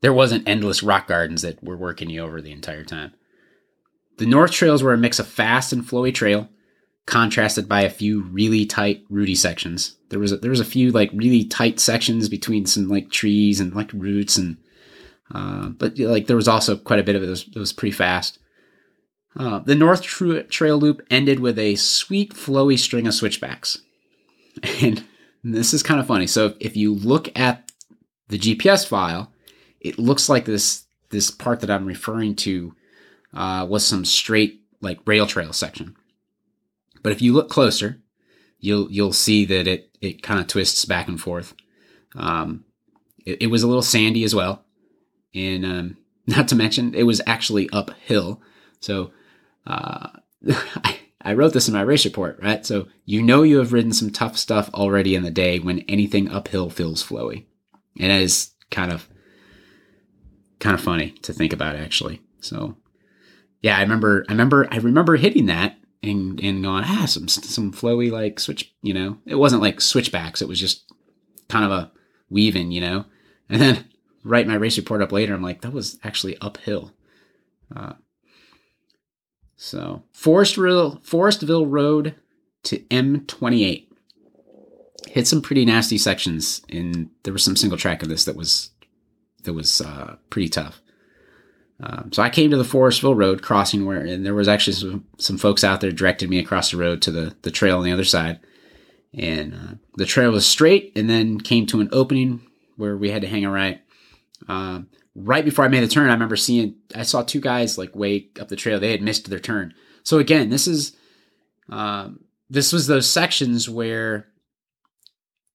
there wasn't endless rock gardens that were working you over the entire time. The North Trails were a mix of fast and flowy trail, contrasted by a few really tight, rooty sections. There was a, there was a few like really tight sections between some like trees and like roots and uh, but like there was also quite a bit of it that was, was pretty fast. Uh, the North Trail Loop ended with a sweet, flowy string of switchbacks. <laughs> And this is kind of funny. So if you look at the GPS file, it looks like this this part that I'm referring to uh, was some straight like rail trail section. But if you look closer, you'll you'll see that it it kind of twists back and forth. Um, it, it was a little sandy as well and um, <laughs> not to mention it was actually uphill. So uh, <laughs> I, I wrote this in my race report, right? So you know you have ridden some tough stuff already in the day when anything uphill feels flowy, and it is kind of kind of funny to think about actually. So yeah, I remember I remember I remember hitting that and and going ah some some flowy like switch you know it wasn't like switchbacks it was just kind of a weaving you know and then write my race report up later, I'm like, that was actually uphill. Uh, so Forestville, Forestville Road to M28 hit some pretty nasty sections, and there was some single track of this that was that was uh, pretty tough. Um, so I came to the Forestville Road crossing where, and there was actually some, some folks out there directed me across the road to the the trail on the other side, and uh, the trail was straight, and then came to an opening where we had to hang a right um, right before I made the turn, I remember seeing I saw two guys like way up the trail. They had missed their turn. So again, this is um, this was those sections where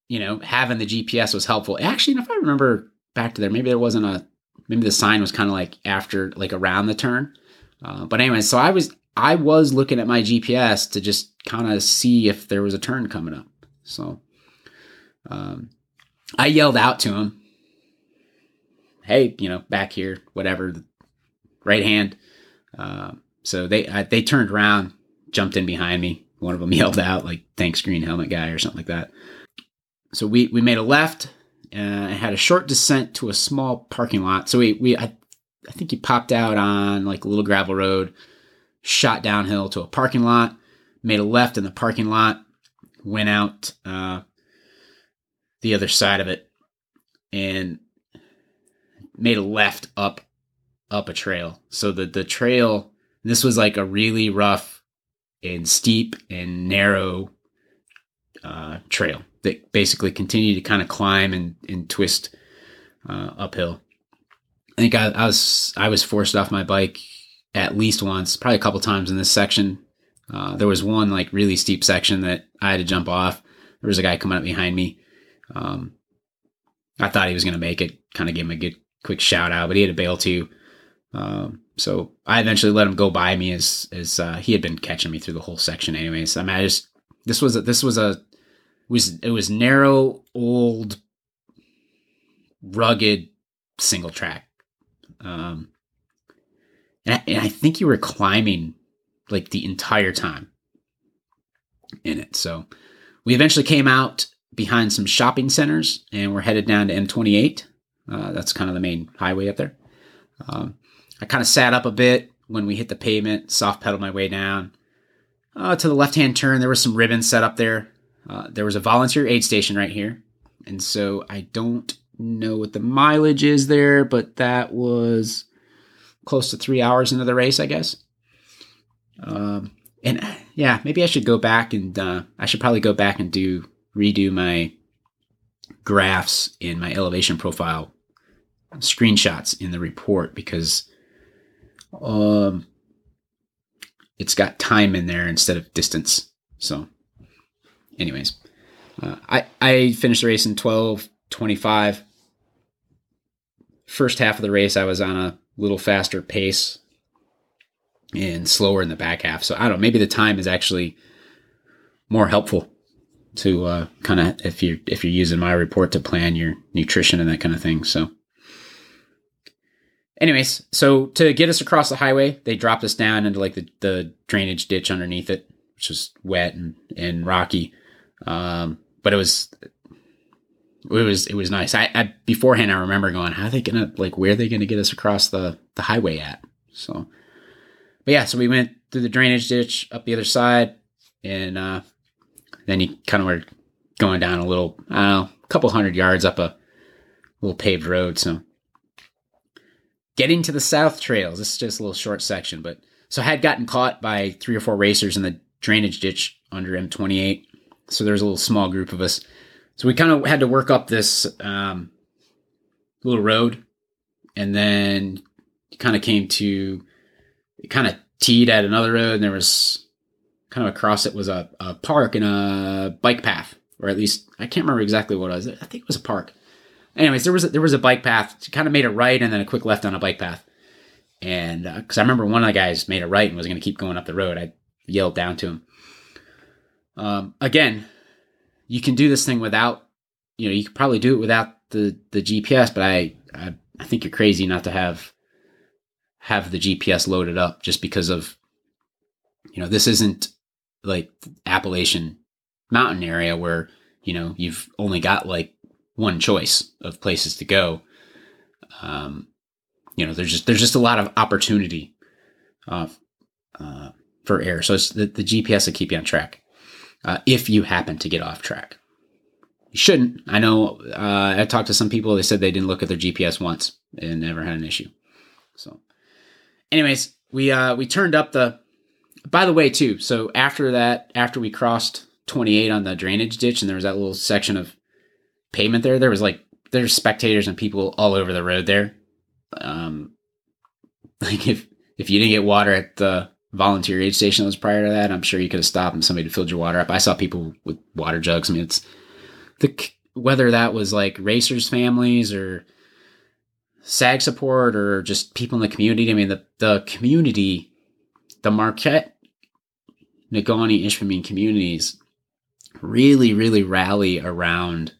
you know having the GPS was helpful. Actually, if I remember back to there, maybe there wasn't a maybe the sign was kind of like after like around the turn. Uh, but anyway, so I was I was looking at my GPS to just kind of see if there was a turn coming up. So um, I yelled out to him hey, you know, back here, whatever, right hand. Uh, so they I, they turned around, jumped in behind me. One of them <laughs> yelled out like "Thanks, green helmet guy" or something like that. So we we made a left and had a short descent to a small parking lot. So we we I, I think he popped out on like a little gravel road, shot downhill to a parking lot, made a left in the parking lot, went out uh, the other side of it, and made a left up up a trail. So the the trail this was like a really rough and steep and narrow uh, trail that basically continue to kind of climb and, and twist uh, uphill. I think I, I, was I was forced off my bike at least once, probably a couple times in this section. Uh, there was one like really steep section that I had to jump off. There was a guy coming up behind me. Um, I thought he was going to make it. Kind of gave him a good quick shout out, but he had to bail too. Um, so I eventually let him go by me as as uh, he had been catching me through the whole section. Anyways, I mean, I just this was a, this was a was it was narrow, old, rugged single track. Um, and I, and I think you were climbing like the entire time in it. So we eventually came out behind some shopping centers and we're headed down to M28. Uh, that's kind of the main highway up there. Um, I kind of sat up a bit when we hit the pavement, soft pedaled my way down. Uh, to the left hand turn, there was some ribbons set up there. Uh, there was a volunteer aid station right here. And so I don't know what the mileage is there, but that was close to three hours into the race, I guess. Um, and yeah, maybe I should go back and uh, I should probably go back and do redo my graphs in my elevation profile screenshots in the report because um, it's got time in there instead of distance. So, anyways, uh, I I finished the race in twelve twenty five. First half of the race, I was on a little faster pace and slower in the back half. So I don't know. Maybe the time is actually more helpful to uh, kind of if you if you're using my report to plan your nutrition and that kind of thing. So, anyways, so to get us across the highway, they dropped us down into like the, the drainage ditch underneath it, which was wet and and rocky. Um, but it was it was it was nice. I, I beforehand I remember going, how are they gonna like where are they gonna get us across the the highway at? So, but yeah, so we went through the drainage ditch up the other side, and uh, then you kind of were going down a little, a couple hundred yards up a little paved road. So getting to the South Trails, this is just a little short section, but so I had gotten caught by three or four racers in the drainage ditch under M28. So there was a little small group of us. So we kind of had to work up this um, little road, and then kind of came to, kind of teed at another road, and there was kind of across it was a, a park and a bike path, or at least I can't remember exactly what it was. I think it was a park. Anyways, there was a, there was a bike path. She kind of made a right and then a quick left on a bike path. And because uh, I remember one of the guys made a right and was going to keep going up the road, I yelled down to him. Um, again, you can do this thing without, you know, you could probably do it without the the GPS, but I I, I think you're crazy not to have have the GPS loaded up just because of, you know, this isn't like Appalachian mountain area where you know you've only got like one choice of places to go. Um, you know, there's just there's just a lot of opportunity uh, uh, for error. So the, the GPS will keep you on track uh, if you happen to get off track. You shouldn't. I know. Uh, I talked to some people. They said they didn't look at their GPS once and never had an issue. So, anyways, we uh, we turned up the by the way, too, so after that, after we crossed 28 on the drainage ditch and there was that little section of pavement there, there was like, there's spectators and people all over the road there. Um, <laughs> like if, if you didn't get water at the volunteer aid station that was prior to that, I'm sure you could have stopped and somebody filled your water up. I saw people with water jugs. I mean, it's the, whether that was like racers families or SAG support or just people in the community. I mean, the, the community, the Marquette Negaunee Ishpeming communities really, really rally around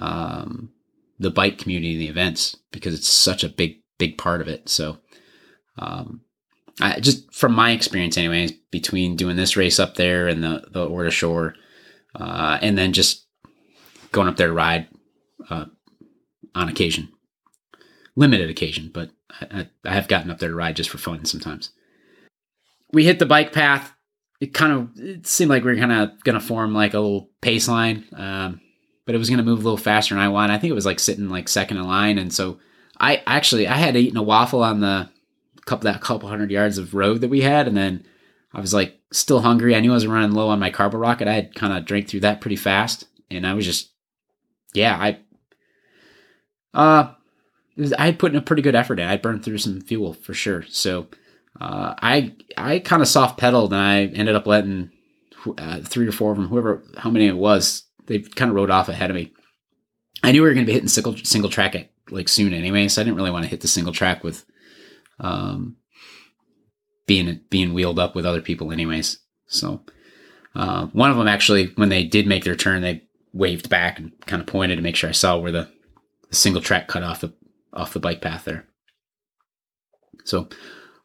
um, the bike community and the events because it's such a big, big part of it. So, um, I, just from my experience, anyways, between doing this race up there and the the Ore to Shore, uh, and then just going up there to ride uh, on occasion, limited occasion, but I, I have gotten up there to ride just for fun sometimes. We hit the bike path it kind of it seemed like we were kind of going to form like a little pace line, um, but it was going to move a little faster than I wanted. I think it was like sitting like second in line, and so I actually I had eaten a waffle on the couple that couple hundred yards of road that we had, and then I was like still hungry. I knew I was running low on my CarboRocket. I had kind of drank through that pretty fast, and I was just yeah I uh I had put in a pretty good effort in. I burned through some fuel for sure. So uh, I I kind of soft pedaled and I ended up letting uh, three or four of them, whoever how many it was, they kind of rode off ahead of me. I knew we were going to be hitting single single track at like soon anyway, so I didn't really want to hit the single track with um being being wheeled up with other people anyways. So uh, one of them actually, when they did make their turn, they waved back and kind of pointed to make sure I saw where the, the single track cut off the off the bike path there. So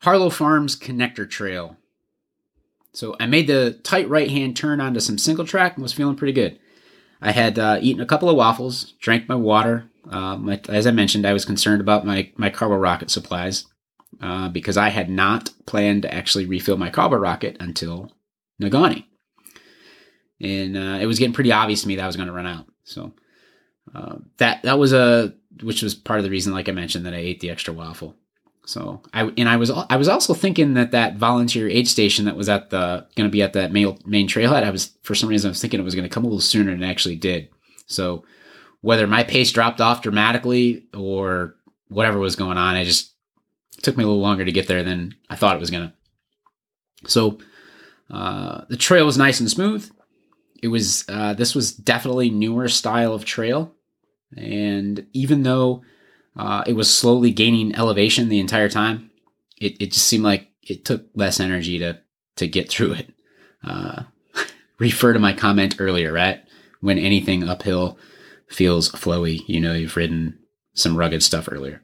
Harlow Farms Connector Trail. So I made the tight right hand turn onto some single track and was feeling pretty good. I had uh, eaten a couple of waffles, drank my water. Uh, my, as I mentioned, I was concerned about my, my carbo rocket supplies uh, because I had not planned to actually refill my CarboRocket until Negaunee. And uh, it was getting pretty obvious to me that I was going to run out. So uh, that that was a which was part of the reason, like I mentioned, that I ate the extra waffle. So I and I was I was also thinking that that volunteer aid station that was at the going to be at that main main trailhead. I was for some reason I was thinking it was going to come a little sooner than it actually did. So whether my pace dropped off dramatically or whatever was going on, I just took me a little longer to get there than I thought it was to. So uh, the trail was nice and smooth. It was uh, this was definitely newer style of trail, and even though uh, it was slowly gaining elevation the entire time, it, it just seemed like it took less energy to to get through it. Uh, <laughs> refer to my comment earlier, right? When anything uphill feels flowy, you know you've ridden some rugged stuff earlier.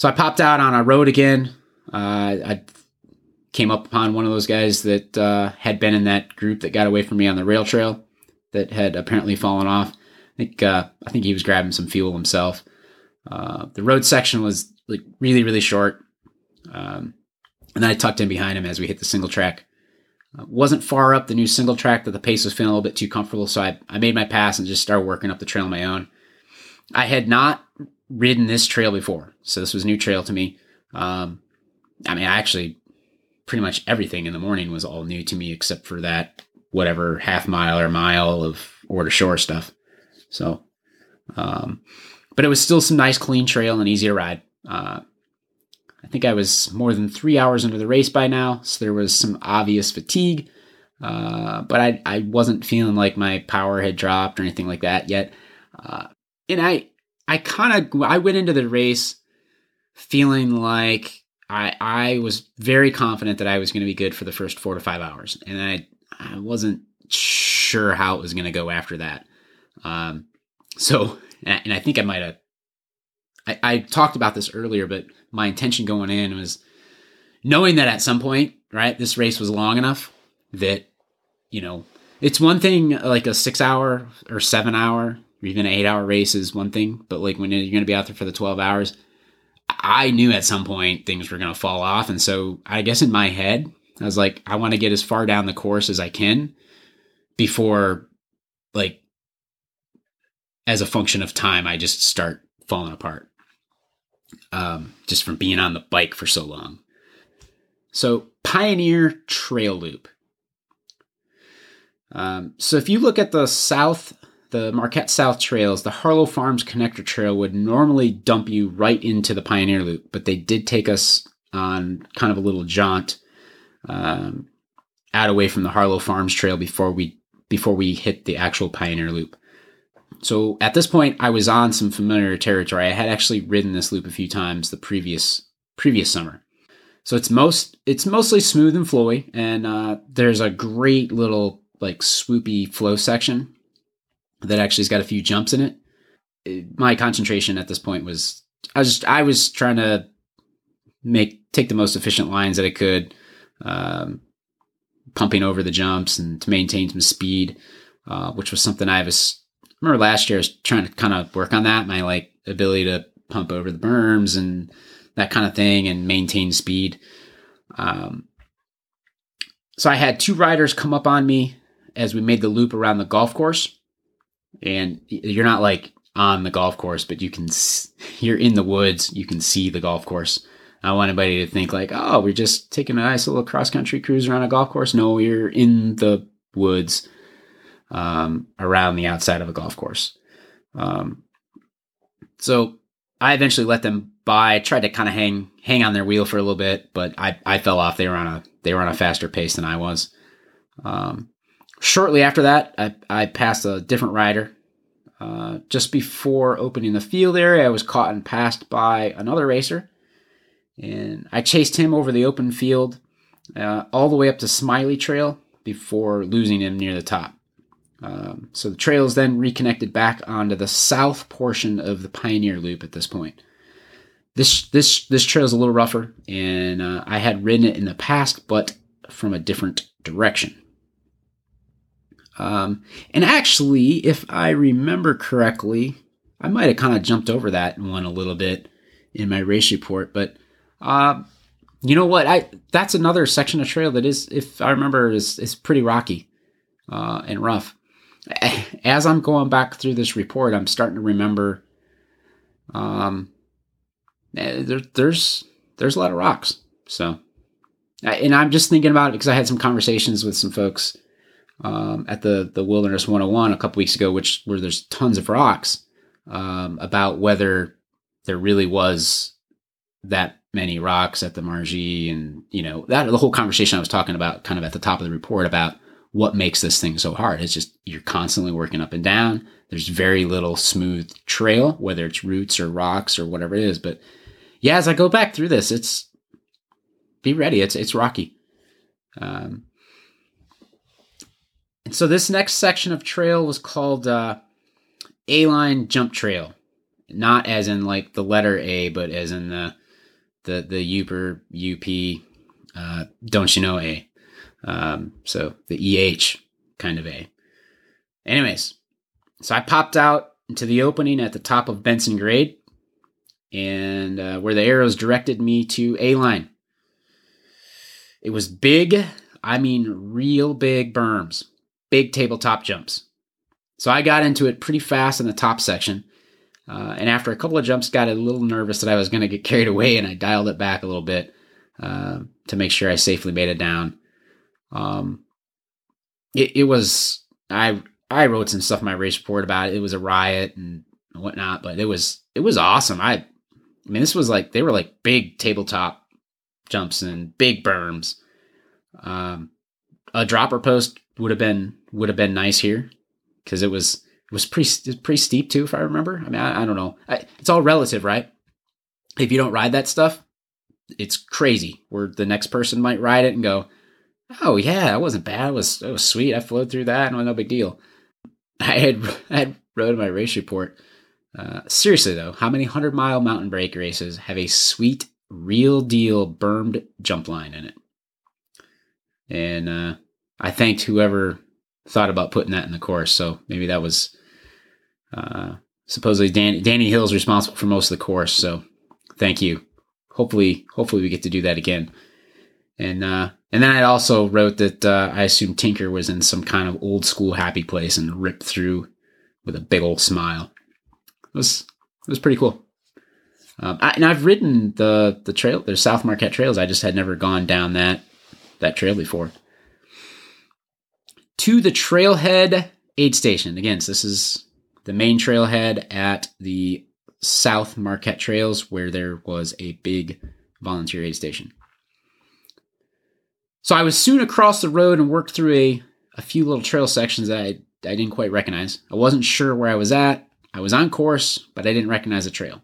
So I popped out on a road again. Uh, I came up upon one of those guys that uh, had been in that group that got away from me on the rail trail that had apparently fallen off. I think uh, I think he was grabbing some fuel himself. Uh, the road section was like really really short, um, and then I tucked in behind him as we hit the single track. Uh, wasn't far up the new single track that the pace was feeling a little bit too comfortable, so I, I made my pass and just started working up the trail on my own. I had not ridden this trail before, so this was new trail to me. Um, I mean, I actually pretty much everything in the morning was all new to me except for that whatever half mile or mile of ore to shore stuff. So, um, but it was still some nice clean trail and easy to ride. Uh, I think I was more than three hours into the race by now, so there was some obvious fatigue. Uh, but I I wasn't feeling like my power had dropped or anything like that yet. Uh, and I I kind of I went into the race feeling like I I was very confident that I was going to be good for the first four to five hours, and I I wasn't sure how it was going to go after that. Um, so and I think I might have. I, I talked about this earlier, but my intention going in was knowing that at some point, right, this race was long enough that you know it's one thing like a six hour or seven hour or even an eight hour race is one thing, but like when you're going to be out there for the twelve hours I knew at some point things were going to fall off. And so I guess in my head, I was like, I want to get as far down the course as I can before, like, as a function of time, I just start falling apart um, just from being on the bike for so long. So, Pioneer Trail Loop. Um, so, if you look at the south the Marquette South trails, the Harlow Farms Connector Trail would normally dump you right into the Pioneer Loop, but they did take us on kind of a little jaunt um, out away from the Harlow Farms Trail before we before we hit the actual Pioneer Loop. So at this point, I was on some familiar territory. I had actually ridden this loop a few times the previous previous summer. So it's most it's mostly smooth and flowy, and uh, there's a great little like swoopy flow section that actually has got a few jumps in it. My concentration at this point was I was just I was trying to make take the most efficient lines that I could, um, pumping over the jumps and to maintain some speed, uh, which was something I was remember last year I was trying to kind of work on that my like ability to pump over the berms and that kind of thing and maintain speed. Um, so I had two riders come up on me as we made the loop around the golf course and you're not like on the golf course, but you can you're in the woods. You can see the golf course. I want anybody to think like, oh, we're just taking a nice little cross country cruise around a golf course. No, you're in the woods um, around the outside of a golf course. Um, so I eventually let them by. Tried to kind of hang hang on their wheel for a little bit, but I, I fell off. They were on a they were on a faster pace than I was. Um, Shortly after that, I, I passed a different rider. Uh, just before opening the field area, I was caught and passed by another racer. And I chased him over the open field uh, all the way up to Smiley Trail before losing him near the top. Um, so the trail is then reconnected back onto the south portion of the Pioneer Loop at this point. This this this trail is a little rougher, and uh, I had ridden it in the past, but from a different direction. Um, and actually, if I remember correctly, I might have kind of jumped over that one a little bit in my race report, but uh, you know what? I that's another section of trail that is, if I remember, is is pretty rocky uh, and rough. As I'm going back through this report, I'm starting to remember. Um, eh, there, there's there's a lot of rocks. So, and I'm just thinking about it because I had some conversations with some folks um, at the the Wilderness 101 a couple weeks ago, which where there's tons of rocks um, about whether there really was that many rocks at the Marji, and you know that the whole conversation I was talking about, kind of at the top of the report about what makes this thing so hard. It's just you're constantly working up and down. There's very little smooth trail, whether it's roots or rocks or whatever it is. But yeah, as I go back through this, it's be ready. It's it's rocky. Um, so this next section of trail was called uh, A line jump trail, not as in like the letter A, but as in the the the Yooper UP. Uh, don't you know A? Um, so the EH kind of A. Anyways, so I popped out into the opening at the top of Benson Grade, and uh, where the arrows directed me to A line. It was big, I mean, real big berms, big tabletop jumps. So I got into it pretty fast in the top section. Uh, and after a couple of jumps, got a little nervous that I was going to get carried away, and I dialed it back a little bit uh, to make sure I safely made it down. Um, it, it was I I wrote some stuff in my race report about it. It was a riot and whatnot, but it was it was awesome. I I mean, this was like they were like big tabletop jumps and big berms. Um, a dropper post would have been would have been nice here because it was it was pretty pretty steep too, if I remember. I mean, I, I don't know. I, it's all relative, right? If you don't ride that stuff, it's crazy. Where the next person might ride it and go, "Oh yeah, that wasn't bad. It was it was sweet. I flowed through that, and no big deal." <laughs> I had I had my race report. Uh, seriously though, how many hundred mile mountain bike races have a sweet, real deal bermed jump line in it? And uh, I thanked whoever thought about putting that in the course. So maybe that was uh, supposedly Dan, Danny Hill's responsible for most of the course. So thank you. Hopefully, hopefully we get to do that again. And uh, and then I also wrote that uh, I assumed Tinker was in some kind of old school happy place and ripped through with a big old smile. It was it was pretty cool. Um, I, and I've ridden the the trail, the South Marquette trails. I just had never gone down that that trail before. To the trailhead aid station. Again, so this is the main trailhead at the South Marquette Trails, where there was a big volunteer aid station. So I was soon across the road and worked through a, a few little trail sections that I, I didn't quite recognize. I wasn't sure where I was at. I was on course, but I didn't recognize the trail.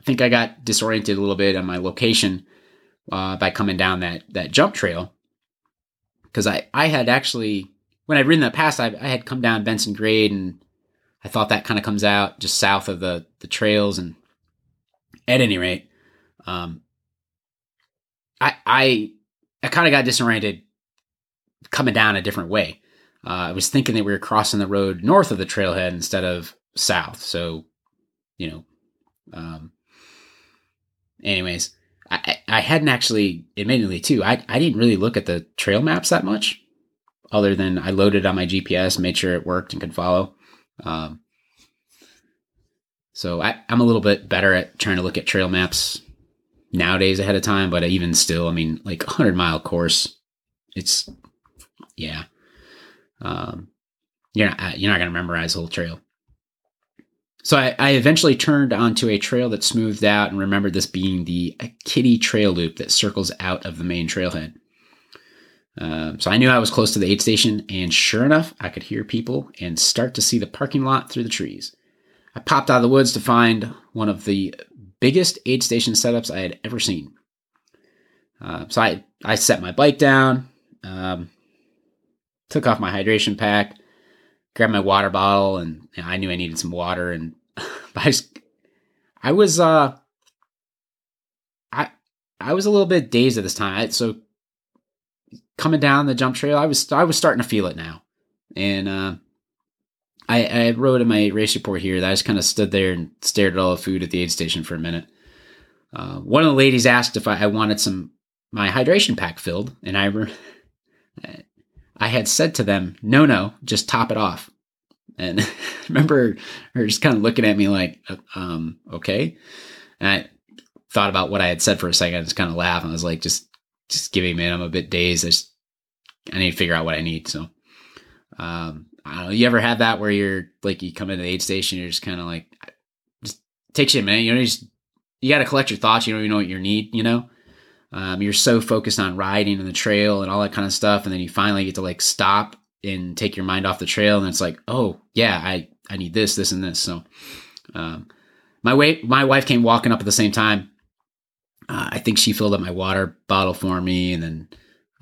I think I got disoriented a little bit on my location uh, by coming down that, that jump trail because I, I had actually, when I'd ridden that past, I, I had come down Benson Grade and I thought that kind of comes out just south of the, the trails. And at any rate, um, I, I I kind of got disoriented coming down a different way. Uh, I was thinking that we were crossing the road north of the trailhead instead of south. So, you know, um, anyways, I, I hadn't actually, admittedly too, I, I didn't really look at the trail maps that much other than I loaded on my GPS, made sure it worked and could follow. Um, so I, I'm a little bit better at trying to look at trail maps nowadays ahead of time, but even still, I mean, like a hundred mile course, it's yeah. Um, you're not you're not gonna memorize the whole trail. So I, I eventually turned onto a trail that smoothed out and remembered this being the Kitty Trail Loop that circles out of the main trailhead. Um, so I knew I was close to the aid station, and sure enough, I could hear people and start to see the parking lot through the trees. I popped out of the woods to find one of the biggest aid station setups I had ever seen. Uh, so I, I set my bike down, um, took off my hydration pack, grabbed my water bottle, and I knew I needed some water. And <laughs> I was, I was, uh, I, I was a little bit dazed at this time. I, so coming down the jump trail, I was, I was starting to feel it now, and uh, I, I wrote in my race report here that I just kind of stood there and stared at all the food at the aid station for a minute. Uh, one of the ladies asked if I, I, wanted some my hydration pack filled, and I re- I had said to them, "No, no, just top it off." And I <laughs> remember her just kind of looking at me like, uh, um, "Okay." And I thought about what I had said for a second. I just kind of laughed. And I was like, just, just give me minute. I'm a bit dazed. I just, I need to figure out what I need. So, um, I don't know. You ever have that where you're like, you come into the aid station, you're just kind of like, just takes you a minute. You know, you just, you got to collect your thoughts. You don't even know what you need, you know? Um, you're so focused on riding and the trail and all that kind of stuff. And then you finally get to like stop and take your mind off the trail. And it's like, oh yeah, I, I need this, this, and this. So, um, my way, my wife came walking up at the same time. Uh, I think she filled up my water bottle for me, and then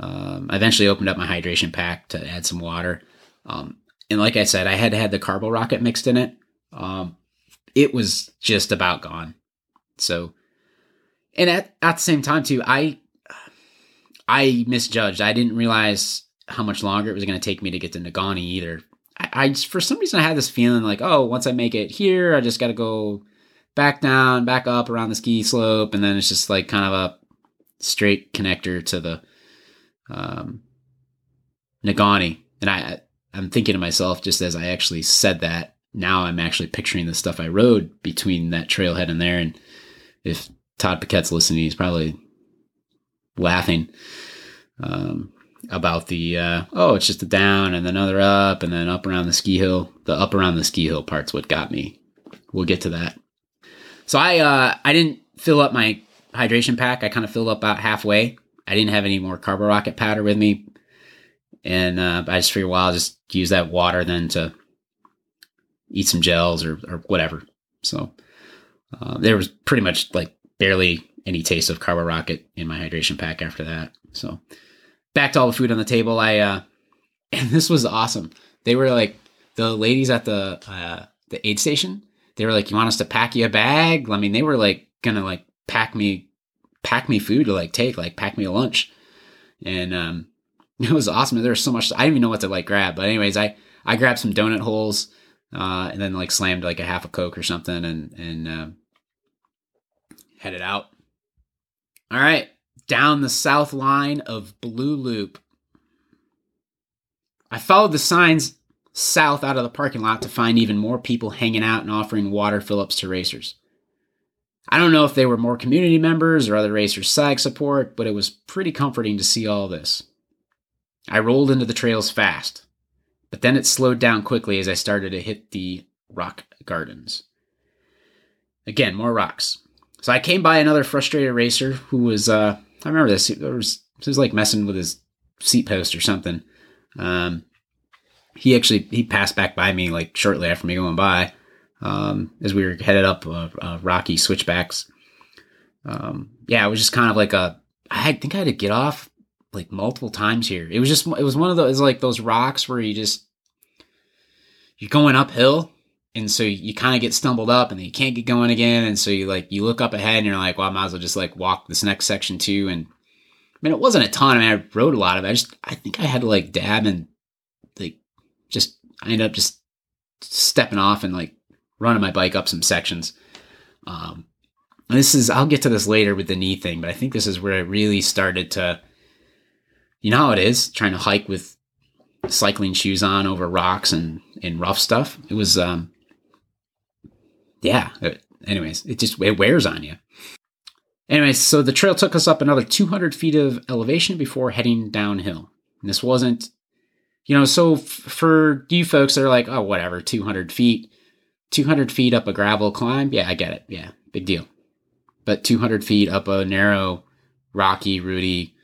um, I eventually opened up my hydration pack to add some water. Um, and like I said, I had had the CarboRocket mixed in it. Um, it was just about gone. So, and at at the same time too, I I misjudged. I didn't realize how much longer it was going to take me to get to Negaunee either. I, I for some reason I had this feeling like, oh, once I make it here, I just got to go back down, back up around the ski slope, and then it's just like kind of a straight connector to the um, Negaunee. And I, I'm thinking to myself, just as I actually said that, now I'm actually picturing the stuff I rode between that trailhead and there. And if Todd Paquette's listening, he's probably laughing um, about the uh, oh, it's just a down and then another up and then up around the ski hill. The up around the ski hill part's what got me. We'll get to that. So I uh, I didn't fill up my hydration pack. I kind of filled up about halfway. I didn't have any more CarboRocket powder with me, and uh, I just figured, well, I'll just use that water then to eat some gels or or whatever. So uh, there was pretty much like barely any taste of CarboRocket in my hydration pack after that. So back to all the food on the table. I uh, <laughs> and this was awesome. They were like the ladies at the uh, the aid station. They were like, "You want us to pack you a bag?" I mean, they were like gonna like pack me pack me food to like take, like pack me a lunch, and um, <laughs> it was awesome. There was so much. I didn't even know what to like grab, but anyways, I I grabbed some donut holes, uh, and then like slammed like a half a coke or something, and and uh, headed out. All right, down the south line of Blue Loop. I followed the signs south out of the parking lot to find even more people hanging out and offering water fill ups to racers. I don't know if they were more community members or other racers' SAG support, but it was pretty comforting to see all this. I rolled into the trails fast, but then it slowed down quickly as I started to hit the rock gardens. Again, more rocks. So I came by another frustrated racer who was, uh, I remember this, he was, was like messing with his seat post or something. Um, he actually, he passed back by me like shortly after me going by um, as we were headed up uh, uh, rocky switchbacks. Um, yeah, it was just kind of like a. I think I had to get off like multiple times here. It was just it was one of those like those rocks where you just you're going uphill, and so you kind of get stumbled up, and then you can't get going again, and so you like you look up ahead, and you're like, well, I might as well just like walk this next section too. And I mean, it wasn't a ton. I mean, I rode a lot of it. I just I think I had to like dab and like just I ended up just stepping off and like running my bike up some sections. Um, this is I'll get to this later with the knee thing, but I think this is where I really started to, you know how it is trying to hike with cycling shoes on over rocks and and rough stuff. It was, um, yeah. It, anyways, it just it wears on you. Anyways, so the trail took us up another 200 feet of elevation before heading downhill. And this wasn't, you know, so f- for you folks that are like, oh, whatever, 200 feet 200 feet up a gravel climb, yeah, I get it. Yeah, big deal. But 200 feet up a narrow, rocky, rooty,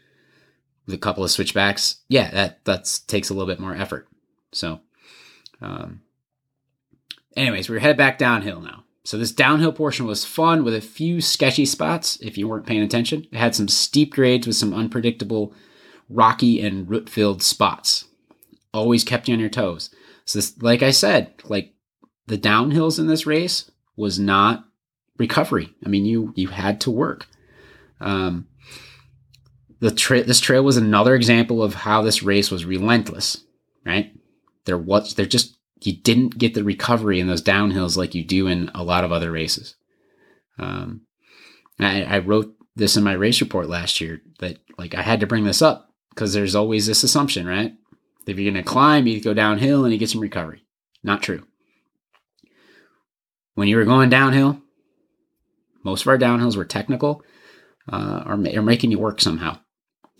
with a couple of switchbacks, yeah, that that's takes a little bit more effort. So, um, anyways, we're headed back downhill now. So this downhill portion was fun with a few sketchy spots if you weren't paying attention. It had some steep grades with some unpredictable, rocky and root-filled spots. Always kept you on your toes. So this, like I said, like the downhills in this race was not recovery. I mean, you you had to work. Um, the tra- this trail was another example of how this race was relentless. Right there was there just you didn't get the recovery in those downhills like you do in a lot of other races. Um, I, I wrote this in my race report last year that like I had to bring this up because there's always this assumption, right? If you're going to climb, you go downhill and you get some recovery. Not true when you were going downhill, most of our downhills were technical uh, or, or making you work somehow.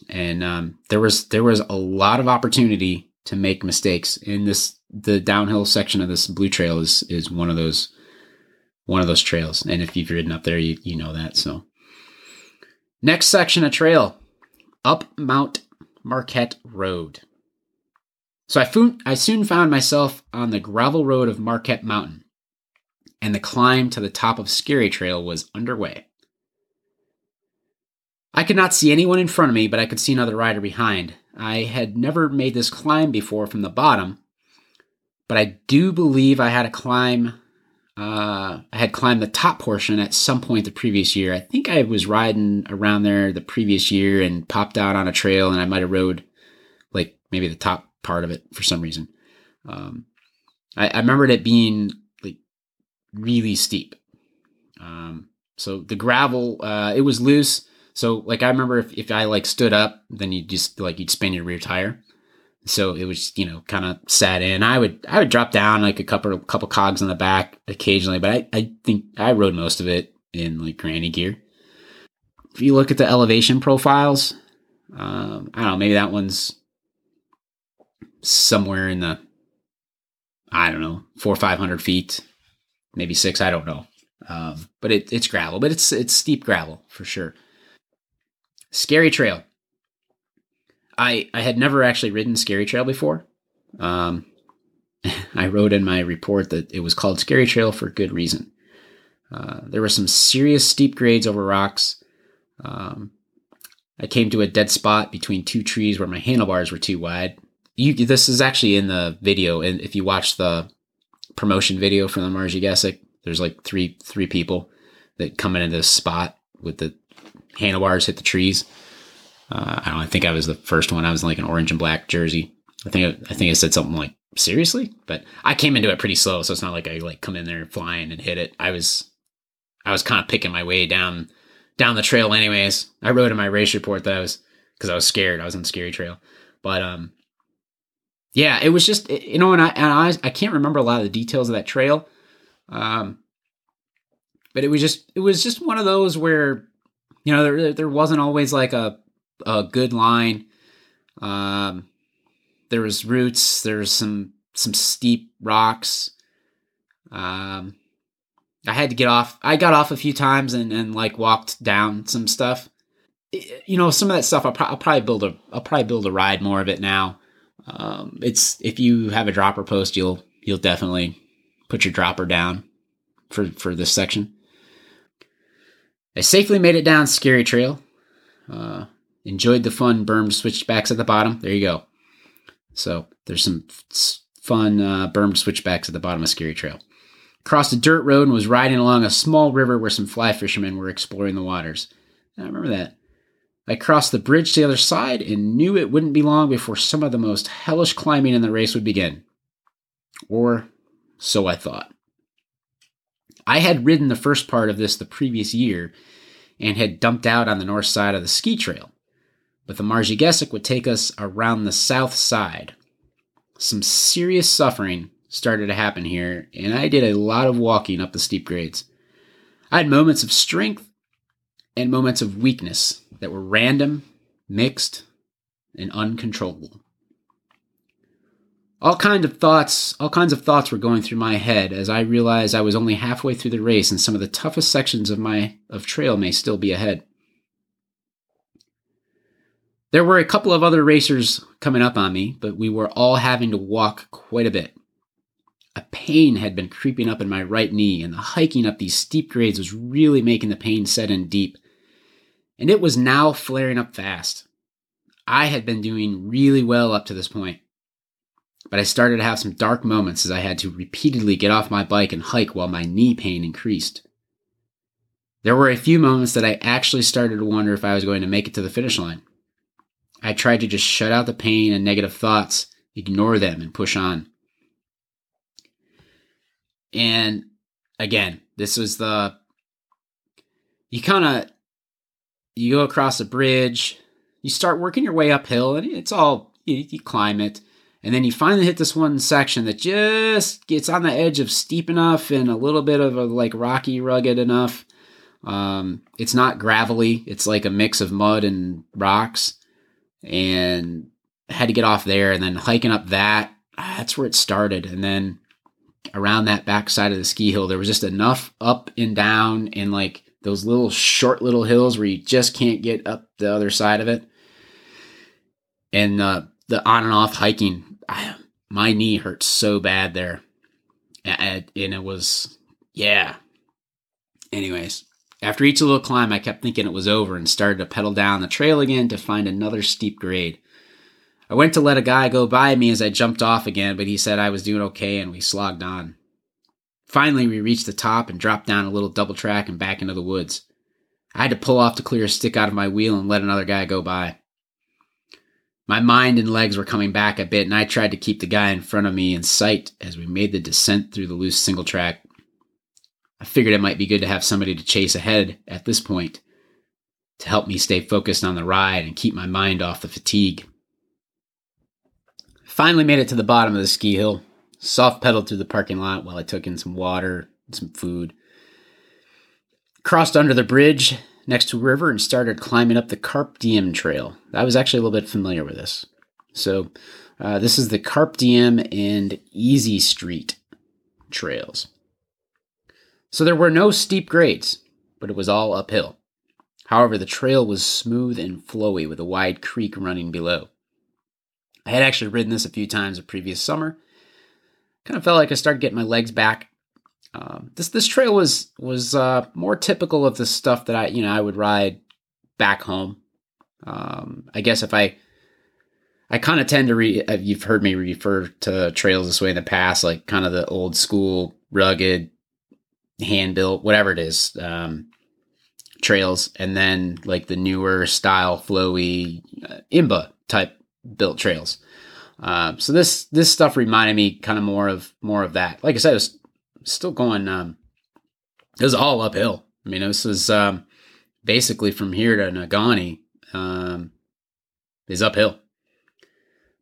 And um, there was there was a lot of opportunity to make mistakes in this. The downhill section of this blue trail is is one of those one of those trails. And if you've ridden up there, you you know that. So next section of trail up Mount Marquette Road. So I, I soon found myself on the gravel road of Marquette Mountain, and the climb to the top of Scary Trail was underway. I could not see anyone in front of me, but I could see another rider behind. I had never made this climb before from the bottom, but I do believe I had a climb. Uh, I had climbed the top portion at some point the previous year. I think I was riding around there the previous year and popped out on a trail, and I might have rode like maybe the top part of it for some reason. Um, I, I remembered it being really steep. Um, so the gravel, uh, it was loose. So like I remember if, if I like stood up, then you just like you'd spin your rear tire. So it was you know kind of sat in. I would I would drop down like a couple couple cogs on the back occasionally, but I I think I rode most of it in like granny gear. If you look at the elevation profiles, um, I don't know maybe that one's somewhere in the I don't know four or five hundred feet, maybe six. I don't know, um, but it, it's gravel, but it's it's steep gravel for sure. Scary Trail. I I had never actually ridden Scary Trail before. Um, <laughs> I wrote in my report that it was called Scary Trail for good reason. Uh, there were some serious steep grades over rocks. Um, I came to a dead spot between two trees where my handlebars were too wide, you this is actually in the video, and if you watch the promotion video from the Marji Gesick, there's like three three people that come into this spot with the handlebars hit the trees. Uh, I don't. I think I was the first one. I was in like an orange and black jersey. I think I think I said something like seriously, but I came into it pretty slow, so it's not like I like come in there flying and hit it. I was I was kind of picking my way down down the trail anyways. I wrote in my race report that I was because I was scared. I was on scary trail, but um, yeah, it was just you know, and I and I I can't remember a lot of the details of that trail, um, but it was just it was just one of those where you know there there wasn't always like a a good line. Um, there was roots. There was some some steep rocks. Um, I had to get off. I got off a few times and and like walked down some stuff. You know, some of that stuff I'll, pro- I'll probably build a I'll probably build a ride more of it now. Um, it's if you have a dropper post, you'll you'll definitely put your dropper down for for this section. I safely made it down Scary Trail. Uh, enjoyed the fun berm switchbacks at the bottom. There you go. So there's some fun uh, berm switchbacks at the bottom of Scary Trail. Crossed a dirt road and was riding along a small river where some fly fishermen were exploring the waters. I remember that. I crossed the bridge to the other side and knew it wouldn't be long before some of the most hellish climbing in the race would begin. Or so I thought. I had ridden the first part of this the previous year and had dumped out on the north side of the ski trail, but the Marji would take us around the south side. Some serious suffering started to happen here, and I did a lot of walking up the steep grades. I had moments of strength and moments of weakness that were random, mixed, and uncontrollable. All kinds of thoughts, all kinds of thoughts were going through my head as I realized I was only halfway through the race and some of the toughest sections of my of trail may still be ahead. There were a couple of other racers coming up on me, but we were all having to walk quite a bit. A pain had been creeping up in my right knee, and the hiking up these steep grades was really making the pain set in deep and it was now flaring up fast. I had been doing really well up to this point, but I started to have some dark moments as I had to repeatedly get off my bike and hike while my knee pain increased. There were a few moments that I actually started to wonder if I was going to make it to the finish line. I tried to just shut out the pain and negative thoughts, ignore them, and push on. And again, this was the. You kind of you go across a bridge, you start working your way uphill, and it's all you, you, climb it, and then you finally hit this one section that just gets on the edge of steep enough and a little bit of a like rocky, rugged enough. Um, it's not gravelly. It's like a mix of mud and rocks. And had to get off there and then hiking up that. That's where it started. And then around that back side of the ski hill, there was just enough up and down and like those little short little hills where you just can't get up the other side of it. And uh, the on and off hiking, I, my knee hurt so bad there. And it was, yeah. Anyways, after each little climb, I kept thinking it was over and started to pedal down the trail again to find another steep grade. I went to let a guy go by me as I jumped off again, but he said I was doing okay and we slogged on. Finally, we reached the top and dropped down a little double track and back into the woods. I had to pull off to clear a stick out of my wheel and let another guy go by. My mind and legs were coming back a bit, and I tried to keep the guy in front of me in sight as we made the descent through the loose single track. I figured it might be good to have somebody to chase ahead at this point to help me stay focused on the ride and keep my mind off the fatigue. Finally made it to the bottom of the ski hill, soft pedaled through the parking lot while I took in some water some food. Crossed under the bridge next to a river and started climbing up the Carpe Diem Trail. I was actually a little bit familiar with this. So, uh, this is the Carpe Diem and Easy Street trails. So, there were no steep grades, but it was all uphill. However, the trail was smooth and flowy with a wide creek running below. I had actually ridden this a few times the previous summer. Kind of felt like I started getting my legs back um, this this trail was was uh, more typical of the stuff that I you know I would ride back home. Um, I guess if I I kind of tend to re you've heard me refer to trails this way in the past, like kind of the old school rugged hand built whatever it is um, trails, and then like the newer style flowy uh, IMBA type built trails. Uh, so this this stuff reminded me kind of more of more of that. Like I said, it was still going. Um, it was all uphill. I mean, this was um, basically from here to Negaunee um, is uphill,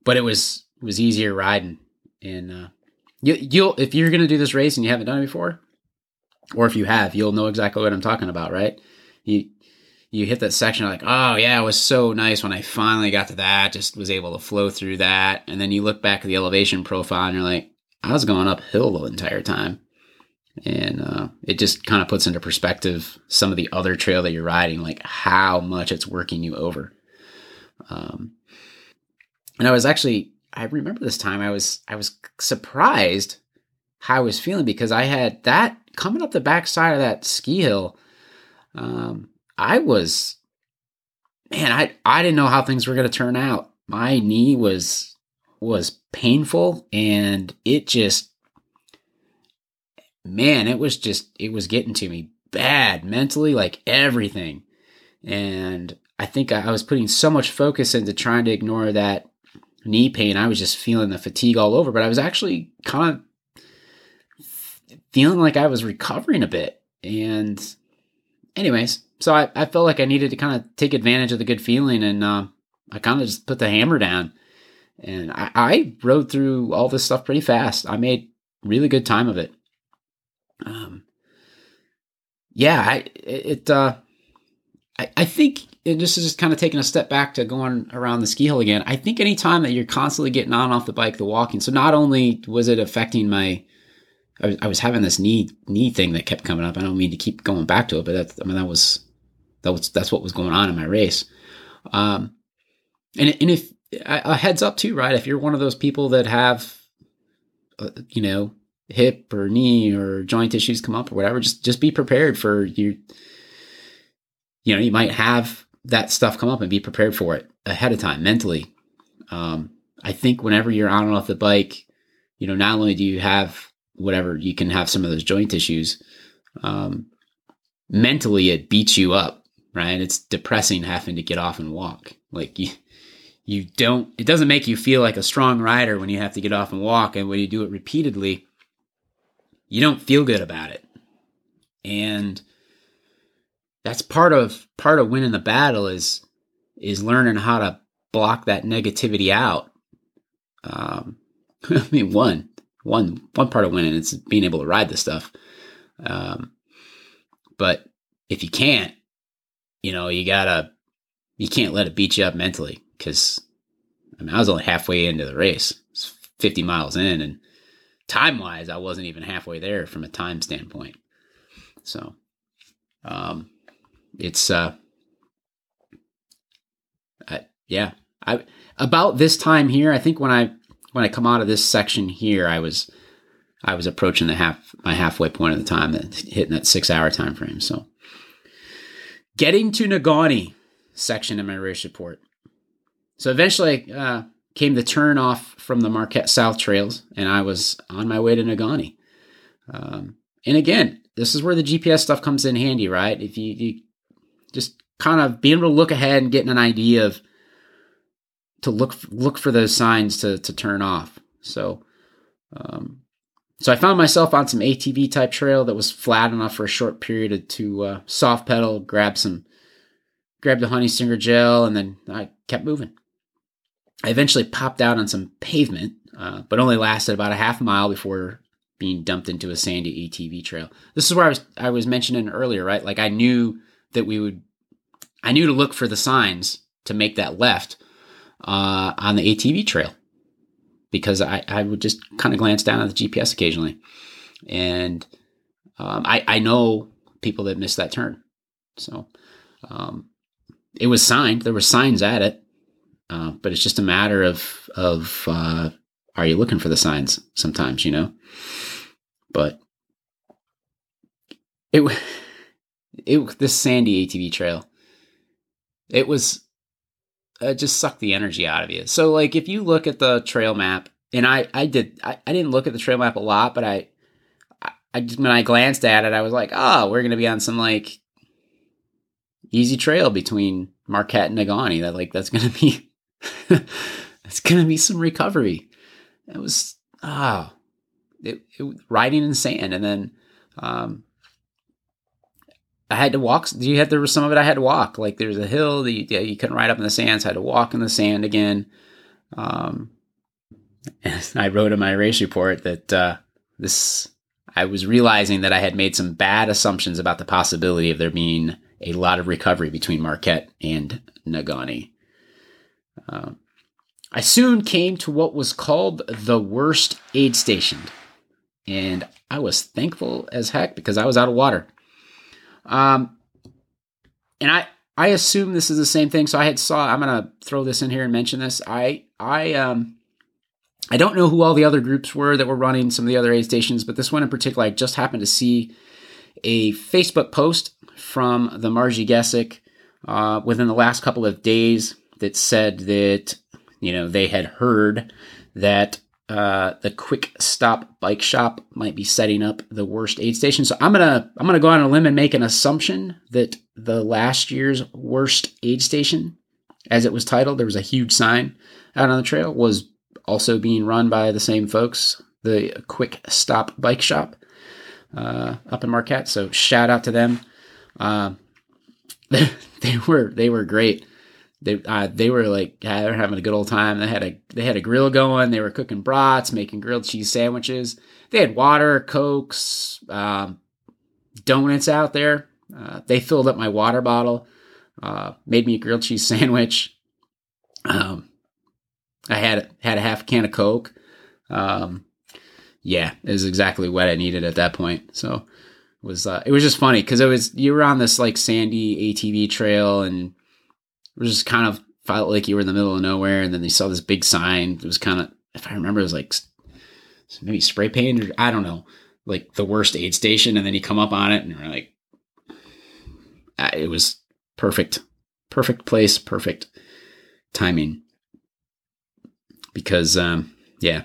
but it was it was easier riding. And uh, you, you'll if you're gonna do this race and you haven't done it before, or if you have, you'll know exactly what I'm talking about, right? You you hit that section like, oh yeah, it was so nice when I finally got to that. Just was able to flow through that, and then you look back at the elevation profile and you're like, I was going uphill the entire time and uh, it just kind of puts into perspective some of the other trail that you're riding, like how much it's working you over. Um, and I was actually, I remember this time I was, I was surprised how I was feeling because I had that coming up the backside of that ski hill. Um, I was, man, I, I didn't know how things were going to turn out. My knee was, was painful and it just man, it was just, it was getting to me bad mentally, like everything. And I think I was putting so much focus into trying to ignore that knee pain. I was just feeling the fatigue all over, but I was actually kind of feeling like I was recovering a bit. And, anyways, so I, I felt like I needed to kind of take advantage of the good feeling, and uh, I kind of just put the hammer down. And I, I rode through all this stuff pretty fast. I made really good time of it um, yeah, I, it, uh, I, I think, and this is just kind of taking a step back to going around the ski hill again. I think anytime that you're constantly getting on off the bike, the walking, so not only was it affecting my, I was, I was having this knee knee thing that kept coming up. I don't mean to keep going back to it, but that's, I mean, that was, that was, that's what was going on in my race. Um, and, and if a heads up too, right? If you're one of those people that have, uh, you know, hip or knee or joint issues come up or whatever, just just be prepared for you. You know, you might have that stuff come up and be prepared for it ahead of time mentally. Um, I think whenever you're on and off the bike, you know, not only do you have whatever, you can have some of those joint issues. Um, mentally, it beats you up, right? It's depressing having to get off and walk. Like you, you don't. It doesn't make you feel like a strong rider when you have to get off and walk, and when you do it repeatedly, you don't feel good about it. And that's part of part of winning the battle is is learning how to block that negativity out. Um, <laughs> I mean, one one one part of winning is being able to ride this stuff. Um, but if you can't, you know, you gotta, you can't let it beat you up mentally because I mean, I was only halfway into the race, 50 miles in, and time wise, I wasn't even halfway there from a time standpoint. So, um, it's, uh, I, yeah, I, about this time here, I think when I, when I come out of this section here, I was, I was approaching the half, my halfway point of the time that hitting that six hour time frame. So, getting to Negaunee section in my race report. So eventually uh, came the turn off from the Marquette South trails, and I was on my way to Negaunee. Um, and again, this is where the GPS stuff comes in handy, right? If you, you just kind of being able to look ahead and getting an idea of to look look for those signs to to turn off. So, um, so I found myself on some ATV type trail that was flat enough for a short period to uh, soft pedal, grab some, grab the honey stinger gel, and then I kept moving. I eventually popped out on some pavement, uh, but only lasted about a half mile before being dumped into a sandy ATV trail. This is where I was I was mentioning earlier, right? Like I knew that we would, I knew to look for the signs to make that left uh, on the ATV trail because I, I would just kind of glance down at the GPS occasionally, and um, I I know people that missed that turn, so um, it was signed. There were signs at it, uh, but it's just a matter of of uh, are you looking for the signs sometimes, you know? But it <laughs> it this sandy ATV trail, it was it just sucked the energy out of you. So like if you look at the trail map, and I I did I, I didn't look at the trail map a lot, but I I just when I glanced at it, I was like, oh, we're gonna be on some like easy trail between Marquette and Negaunee. That like that's gonna be <laughs> it's gonna be some recovery. It was ah, it, it riding in sand, and then um, I had to walk. You had there was some of it I had to walk. Like there's a hill that you, yeah, you couldn't ride up in the sand, so I had to walk in the sand again. Um, <laughs> I wrote in my race report that uh, this I was realizing that I had made some bad assumptions about the possibility of there being a lot of recovery between Marquette and Negaunee. Uh, I soon came to what was called the worst aid station, and I was thankful as heck because I was out of water. Um, and I I assume this is the same thing. So I had saw. I'm gonna throw this in here and mention this. I I um I don't know who all the other groups were that were running some of the other aid stations, but this one in particular, I just happened to see a Facebook post from the Marji Gesick uh, within the last couple of days that said that you know they had heard that uh, the Quick Stop Bike Shop might be setting up the worst aid station. So I'm gonna I'm gonna go on a limb and make an assumption that the last year's worst aid station, as it was titled, there was a huge sign out on the trail, was also being run by the same folks, the Quick Stop Bike Shop uh, up in Marquette. So shout out to them. Uh, they, <laughs> they were they were great they uh, they were like yeah, they were having a good old time. They had a they had a grill going. They were cooking brats, making grilled cheese sandwiches. They had water, cokes, um, donuts out there. Uh, they filled up my water bottle, uh, made me a grilled cheese <laughs> sandwich. Um, I had had a half can of coke. Um, yeah, it was exactly what I needed at that point. So it was uh, it was just funny because it was you were on this like sandy ATV trail and it was just kind of felt like you were in the middle of nowhere, and then they saw this big sign. It was kind of, if I remember, it was like maybe spray paint or I don't know, like the worst aid station, and then you come up on it, and you're like, it was perfect, perfect place, perfect timing. Because, um, yeah.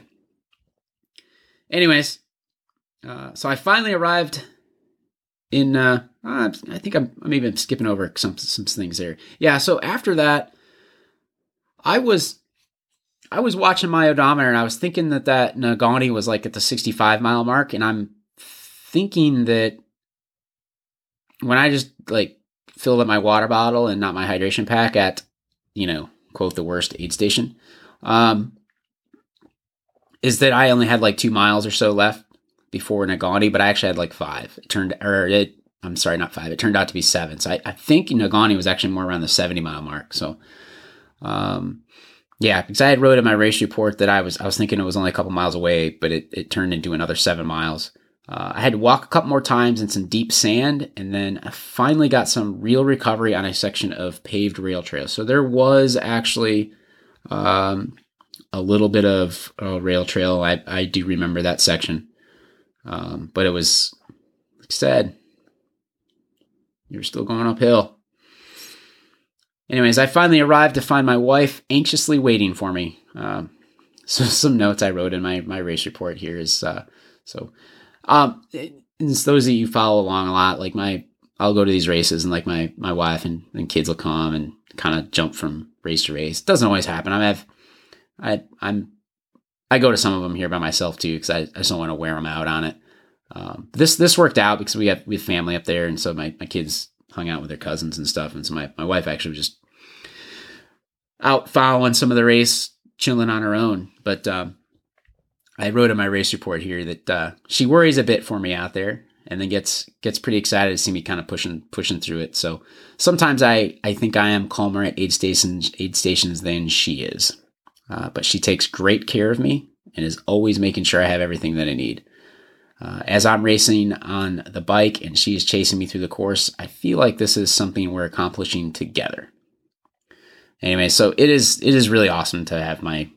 Anyways, uh, so I finally arrived in uh, I think I'm, I'm skipping over some some things there. Yeah, so after that, I was I was watching my odometer and I was thinking that that Negaunee was like at the 65 mile mark, and I'm thinking that when I just like filled up my water bottle and not my hydration pack at you know quote the worst aid station, um, is that I only had like two miles or so left before Negaunee, but I actually had like five. It turned or it I'm sorry, not five. It turned out to be seven. So I, I think Negaunee was actually more around the 70 mile mark. So, um, yeah, because I had wrote in my race report that I was I was thinking it was only a couple miles away, but it, it turned into another seven miles. Uh, I had to walk a couple more times in some deep sand, and then I finally got some real recovery on a section of paved rail trail. So there was actually um, a little bit of uh, rail trail. I, I do remember that section, um, but it was, like I said, you're still going uphill. Anyways, I finally arrived to find my wife anxiously waiting for me. Um, <laughs> so some notes I wrote in my my race report here is uh, so um, it's those that you follow along a lot. Like my I'll go to these races and like my my wife and, and kids will come and kind of jump from race to race. It doesn't always happen. I have I I'm I go to some of them here by myself too because I, I just don't want to wear them out on it. Um, this this worked out because we have we have family up there, and so my, my kids hung out with their cousins and stuff. And so my, my wife actually was just out following some of the race, chilling on her own. But um, I wrote in my race report here that uh, she worries a bit for me out there, and then gets gets pretty excited to see me kind of pushing pushing through it. So sometimes I I think I am calmer at aid stations aid stations than she is, uh, but she takes great care of me and is always making sure I have everything that I need. Uh, as I'm racing on the bike and she is chasing me through the course, I feel like this is something we're accomplishing together. Anyway, so it is it is really awesome to have my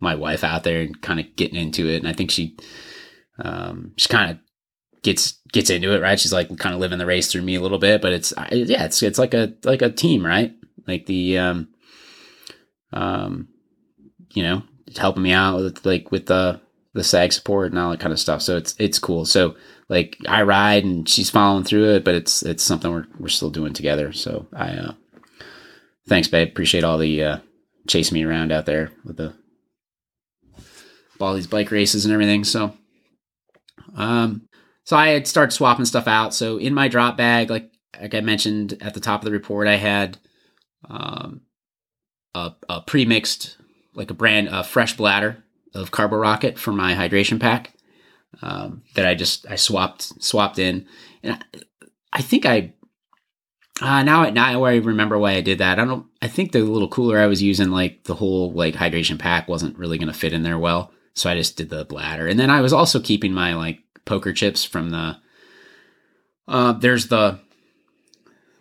my wife out there and kind of getting into it, and I think she um, she kind of gets gets into it, right? She's like kind of living the race through me a little bit, but it's yeah, it's it's like a like a team, right? Like the um um you know helping me out with like with the the sag support and all that kind of stuff. So it's it's cool. So like I ride and she's following through it, but it's it's something we're we're still doing together. So I uh thanks, babe. Appreciate all the uh chasing me around out there with the all these bike races and everything. So um so I had started swapping stuff out. So in my drop bag, like like I mentioned at the top of the report, I had um a, a pre-mixed like a brand a fresh bladder of CarboRocket for my hydration pack um, that I just I swapped swapped in, and I, I think I uh, now now I remember why I did that. I don't. I think the little cooler I was using, like the whole like hydration pack, wasn't really going to fit in there well, so I just did the bladder. And then I was also keeping my like poker chips from the. Uh, there's the.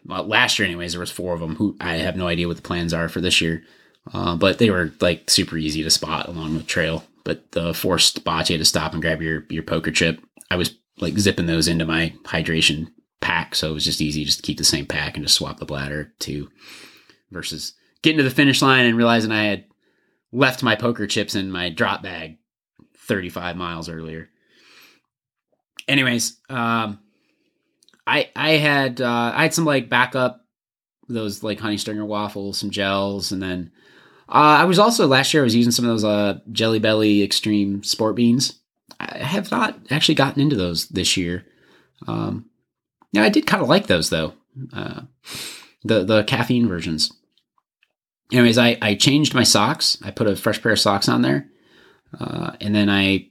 Well, last year, anyways, there was four of them. Who I have no idea what the plans are for this year. Uh, but they were like super easy to spot along the trail. But the forced had to stop and grab your your poker chip. I was like zipping those into my hydration pack, so it was just easy just to keep the same pack and just swap the bladder to Versus getting to the finish line and realizing I had left my poker chips in my drop bag 35 miles earlier. Anyways, um, I I had uh, I had some like backup those like honey stinger waffles, some gels, and then uh, I was also last year I was using some of those uh, Jelly Belly Extreme Sport Beans. I have not actually gotten into those this year. Um, yeah, I did kind of like those though. Uh, the the caffeine versions. Anyways, I I changed my socks. I put a fresh pair of socks on there, uh, and then I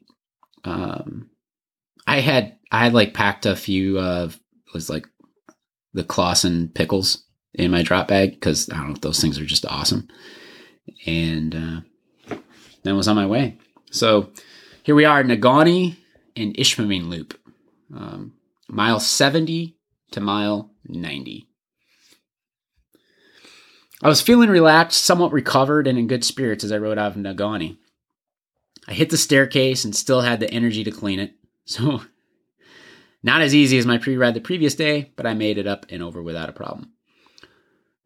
um I had I had like packed a few of was like the Claussen pickles in my drop bag because I don't know those things are just awesome and uh, then was on my way. So here we are, Negaunee and Ishpeming Loop, um, mile 70 to mile 90. I was feeling relaxed, somewhat recovered, and in good spirits as I rode out of Negaunee. I hit the staircase and still had the energy to clean it. So, <laughs> not as easy as my pre ride the previous day, but I made it up and over without a problem.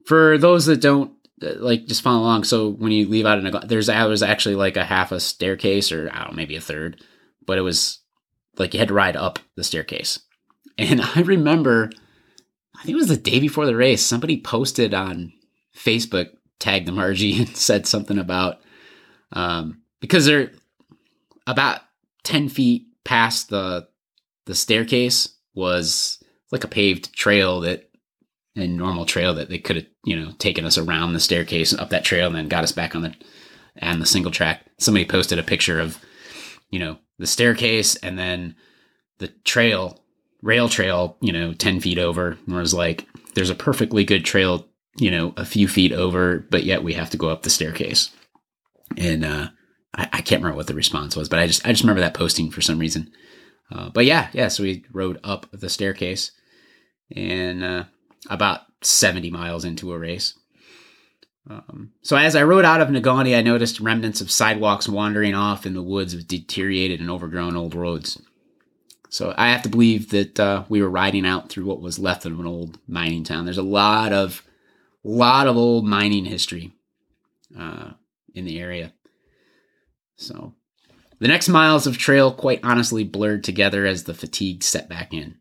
For those that don't like just follow along. So when you leave out in a there's there was actually like a half a staircase or I don't know, maybe a third, but it was like you had to ride up the staircase. <laughs> And I remember, I think it was the day before the race, somebody posted on Facebook, tagged the Marji <laughs> and said something about um, because they're about ten feet past the the staircase was like a paved trail that a normal trail that they could have, you know, taken us around the staircase and up that trail and then got us back on the on the single track. Somebody posted a picture of, you know, the staircase and then the trail rail trail, you know, 10 feet over. and was like there's a perfectly good trail, you know, a few feet over, but yet we have to go up the staircase. And uh, I, I can't remember what the response was, but I just I just remember that posting for some reason. Uh, but yeah, yeah. So we rode up the staircase, and uh, about 70 miles into a race. Um, so as I rode out of Negaunee, I noticed remnants of sidewalks wandering off in the woods of deteriorated and overgrown old roads. So I have to believe that uh, we were riding out through what was left of an old mining town. There's a lot of, lot of old mining history uh, in the area. So the next miles of trail quite honestly blurred together as the fatigue set back in.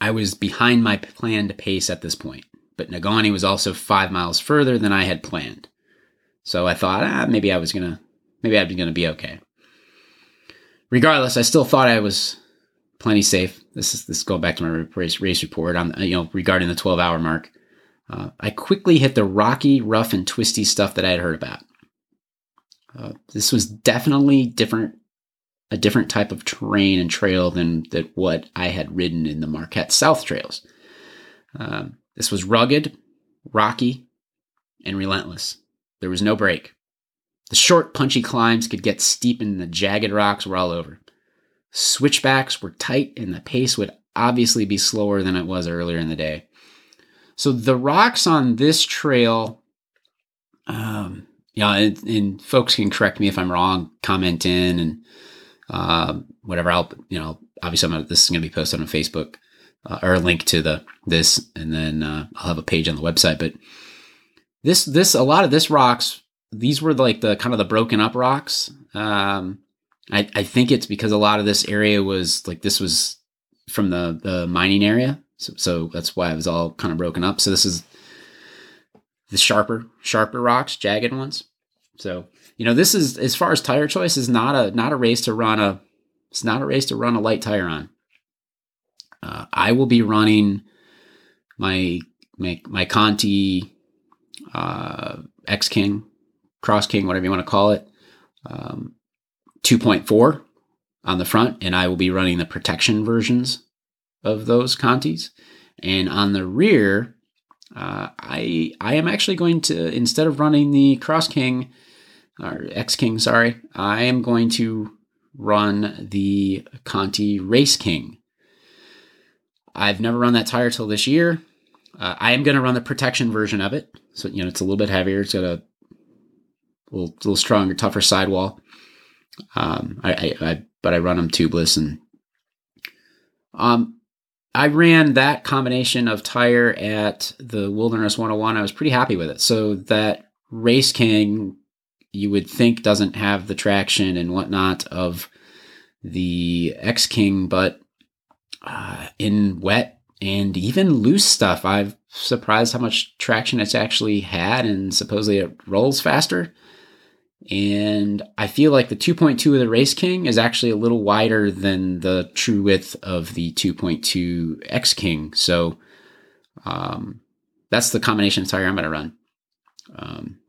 I was behind my planned pace at this point but Negaunee was also five miles further than I had planned. So I thought, ah, maybe I was gonna, maybe I'd be gonna be okay. Regardless, I still thought I was plenty safe. This is this going back to my race race report on you know regarding the 12 hour mark. Uh, I quickly hit the rocky, rough, and twisty stuff that I had heard about. Uh, this was definitely different, a different type of terrain and trail than that what I had ridden in the Marquette South trails. Um, this was rugged, rocky, and relentless. There was no break. The short, punchy climbs could get steep and the jagged rocks were all over. Switchbacks were tight and the pace would obviously be slower than it was earlier in the day. So the rocks on this trail, um, yeah, and, and, folks can correct me if I'm wrong, comment in and uh, whatever. I'll, you know, obviously gonna, this is going to be posted on Facebook uh, or a link to the this, and then uh, I'll have a page on the website. But this this a lot of this rocks these were like the kind of the broken up rocks. Um, I I think it's because a lot of this area was like this was from the the mining area, so, so that's why it was all kind of broken up. So this is the sharper sharper rocks, jagged ones. So you know this is as far as tire choice is not a not a race to run a it's not a race to run a light tire on. Uh, I will be running my my, my Conti uh, X King, Cross King, whatever you want to call it, um, 2.4 on the front, and I will be running the protection versions of those Contis. And on the rear, uh, I I am actually going to instead of running the Cross King or X King, sorry, I am going to run the Conti Race King I've never run that tire till this year. Uh, I am going to run the protection version of it. So, you know, it's a little bit heavier. It's got a little, little stronger, tougher sidewall. Um, I, I, I, but I run them tubeless and, um, I ran that combination of tire at the Wilderness 101. I was pretty happy with it. So that Race King, you would think doesn't have the traction and whatnot of the X King, but uh, in wet and even loose stuff. I've surprised how much traction it's actually had, and supposedly it rolls faster. And I feel like the 2.2 of the Race King is actually a little wider than the true width of the 2.2 X King. So um, that's the combination tire I'm going to run. Um,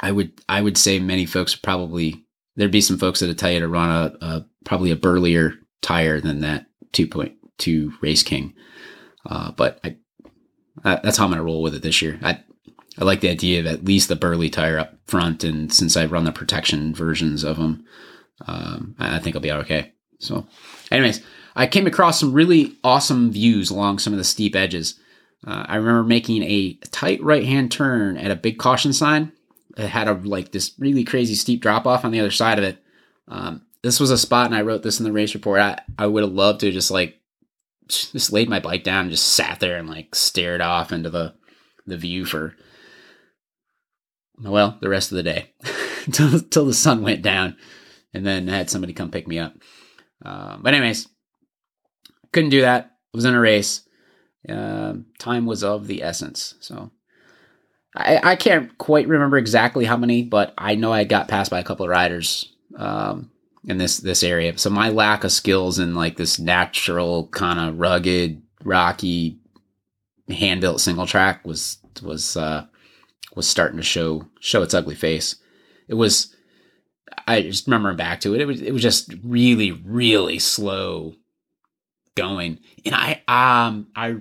I would I would say many folks probably there'd be some folks that would tell you to run a, a probably a burlier tire than that 2.2 Race King. Uh, but I, uh, that's how I'm to roll with it this year. I, I like the idea of at least the burly tire up front, and since I run the protection versions of them, um, I think I'll be okay. So, anyways, I came across some really awesome views along some of the steep edges. Uh, I remember making a tight right hand turn at a big caution sign. Had a like this really crazy steep drop off on the other side of it. Um, this was a spot, and I wrote this in the race report. I, I would have loved to just like just laid my bike down and just sat there and like stared off into the the view for well the rest of the day <laughs> until until the sun went down, and then had somebody come pick me up. Uh, but anyways, couldn't do that. I was in a race. Uh, time was of the essence. So I, I can't quite remember exactly how many, but I know I got passed by a couple of riders. Um, in this this area. So my lack of skills in like this natural kind of rugged, rocky, hand built single track was was uh, was starting to show show its ugly face. It was. I just remember back to it. It was it was just really really slow going. And I, um, I,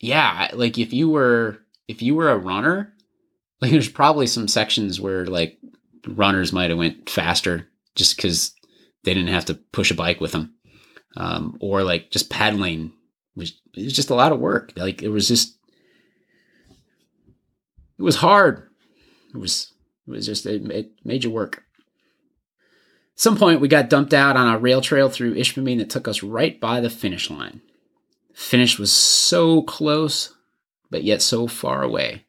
yeah, like if you were, if you were a runner, <laughs> like there's probably some sections where like runners might have went faster just because they didn't have to push a bike with them, um, or like just paddling was it was just a lot of work. Like it was just it was hard. It was it was just it, it made you work. At some point, we got dumped out on a rail trail through Ishpeming that took us right by the finish line. Finish was so close, but yet so far away,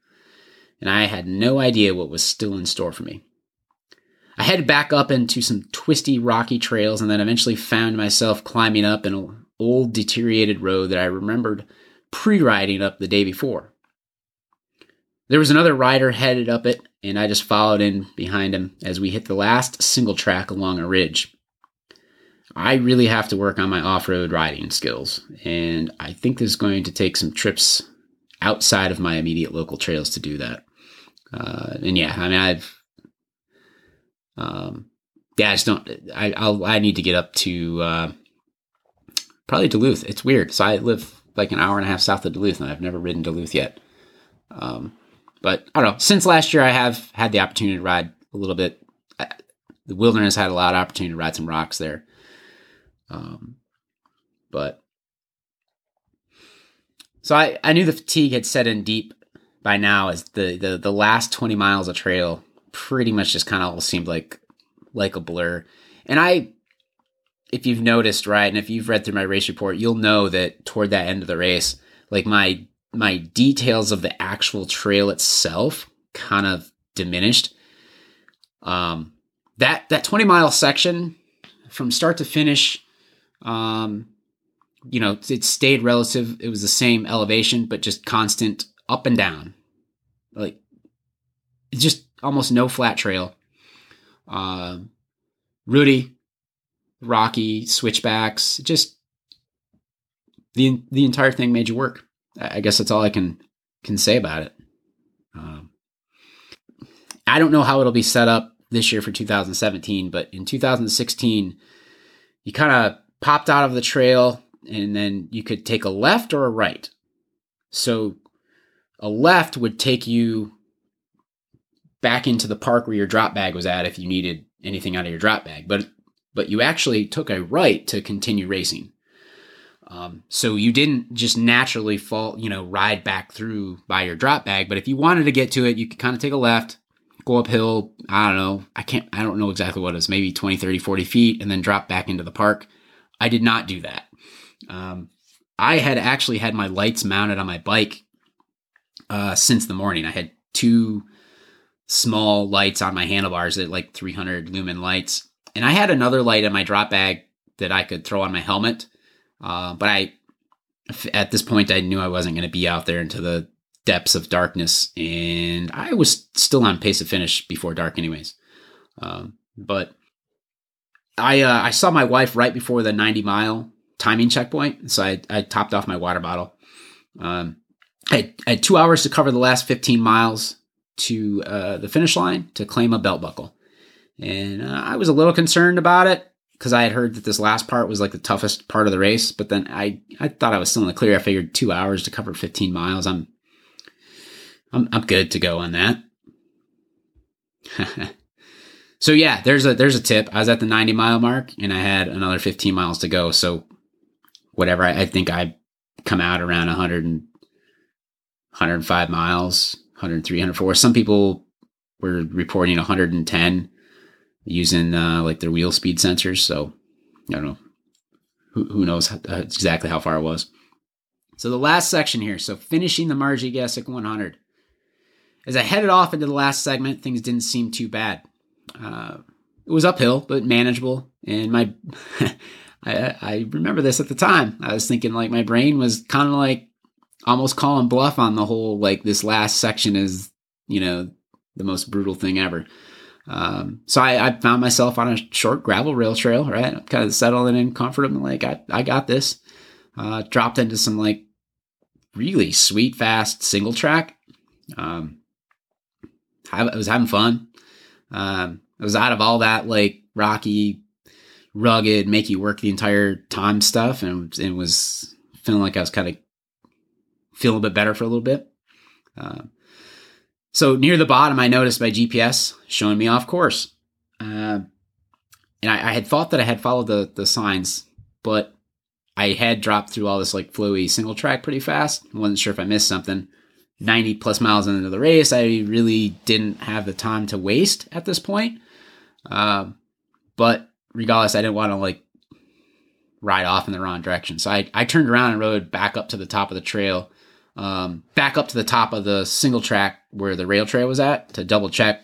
and I had no idea what was still in store for me. I headed back up into some twisty, rocky trails and then eventually found myself climbing up an old, deteriorated road that I remembered pre riding up the day before. There was another rider headed up it, and I just followed in behind him as we hit the last single track along a ridge. I really have to work on my off road riding skills, and I think there's going to take some trips outside of my immediate local trails to do that. Uh, and yeah, I mean, I've um, yeah, I just don't. I I'll, i need to get up to uh, probably Duluth. It's weird. So I live like an hour and a half south of Duluth, and I've never ridden Duluth yet. Um, but I don't know. Since last year, I have had the opportunity to ride a little bit. The wilderness had a lot of opportunity to ride some rocks there. Um, but so I, I knew the fatigue had set in deep by now as the, the, the last 20 miles of trail pretty much just kind of all seemed like like a blur. And I if you've noticed, right, and if you've read through my race report, you'll know that toward that end of the race, like my my details of the actual trail itself kind of diminished. Um that that 20 mile section from start to finish um you know, it stayed relative. It was the same elevation, but just constant up and down. Like just almost no flat trail. Uh, Rudy, Rocky, switchbacks, just the the entire thing made you work. I guess that's all I can can say about it. Um, I don't know how it'll be set up this year for 2017, but in 2016, you kind of popped out of the trail and then you could take a left or a right. So a left would take you back into the park where your drop bag was at if you needed anything out of your drop bag. But but you actually took a right to continue racing. Um, so you didn't just naturally fall, you know, ride back through by your drop bag. But if you wanted to get to it, you could kind of take a left, go uphill. I don't know. I can't, I don't know exactly what it is, maybe 20, 30, 40 feet, and then drop back into the park. I did not do that. Um, I had actually had my lights mounted on my bike uh, since the morning. I had two small lights on my handlebars that like 300 lumen lights. And I had another light in my drop bag that I could throw on my helmet. Uh, but I, at this point, I knew I wasn't going to be out there into the depths of darkness. And I was still on pace to finish before dark, anyways. Um, but I, uh, I saw my wife right before the 90 mile timing checkpoint. So I, I topped off my water bottle. Um, I had, I had two hours to cover the last 15 miles to uh, the finish line to claim a belt buckle. And uh, I was a little concerned about it because I had heard that this last part was like the toughest part of the race. But then I, I thought I was still in the clear. I figured two hours to cover 15 miles. I'm, I'm, I'm good to go on that. <laughs> so yeah, there's a there's a tip. I was at the 90 mile mark and I had another 15 miles to go. So whatever, I, I think I come out around 100 and 105 miles 103, 104. Some people were reporting 110 using uh, like their wheel speed sensors. So I don't know. Who, who knows how, uh, exactly how far it was. So the last section here. So finishing the Marji Gesick 100. As I headed off into the last segment, things didn't seem too bad. Uh, it was uphill, but manageable. And my, <laughs> I, I remember this at the time. I was thinking like my brain was kind of like almost calling bluff on the whole like this last section is you know the most brutal thing ever. Um, so I, I, found myself on a short gravel rail trail, right? kind of settling in comfortable. Like I, I got this. Uh, dropped into some like really sweet, fast single track. Um, I, I was having fun. Um, I was out of all that like rocky rugged, make you work the entire time stuff, and it was feeling like I was kind of feeling a bit better for a little bit. Uh, so near the bottom, I noticed my GPS showing me off course, uh, and I, I, had thought that I had followed the the signs, but I had dropped through all this like flowy single track pretty fast. I wasn't sure if I missed something. 90 plus miles into the race, I really didn't have the time to waste at this point. Uh, but regardless, I didn't want to like ride off in the wrong direction. So I, I turned around and rode back up to the top of the trail, um, back up to the top of the single track where the rail trail was at to double check.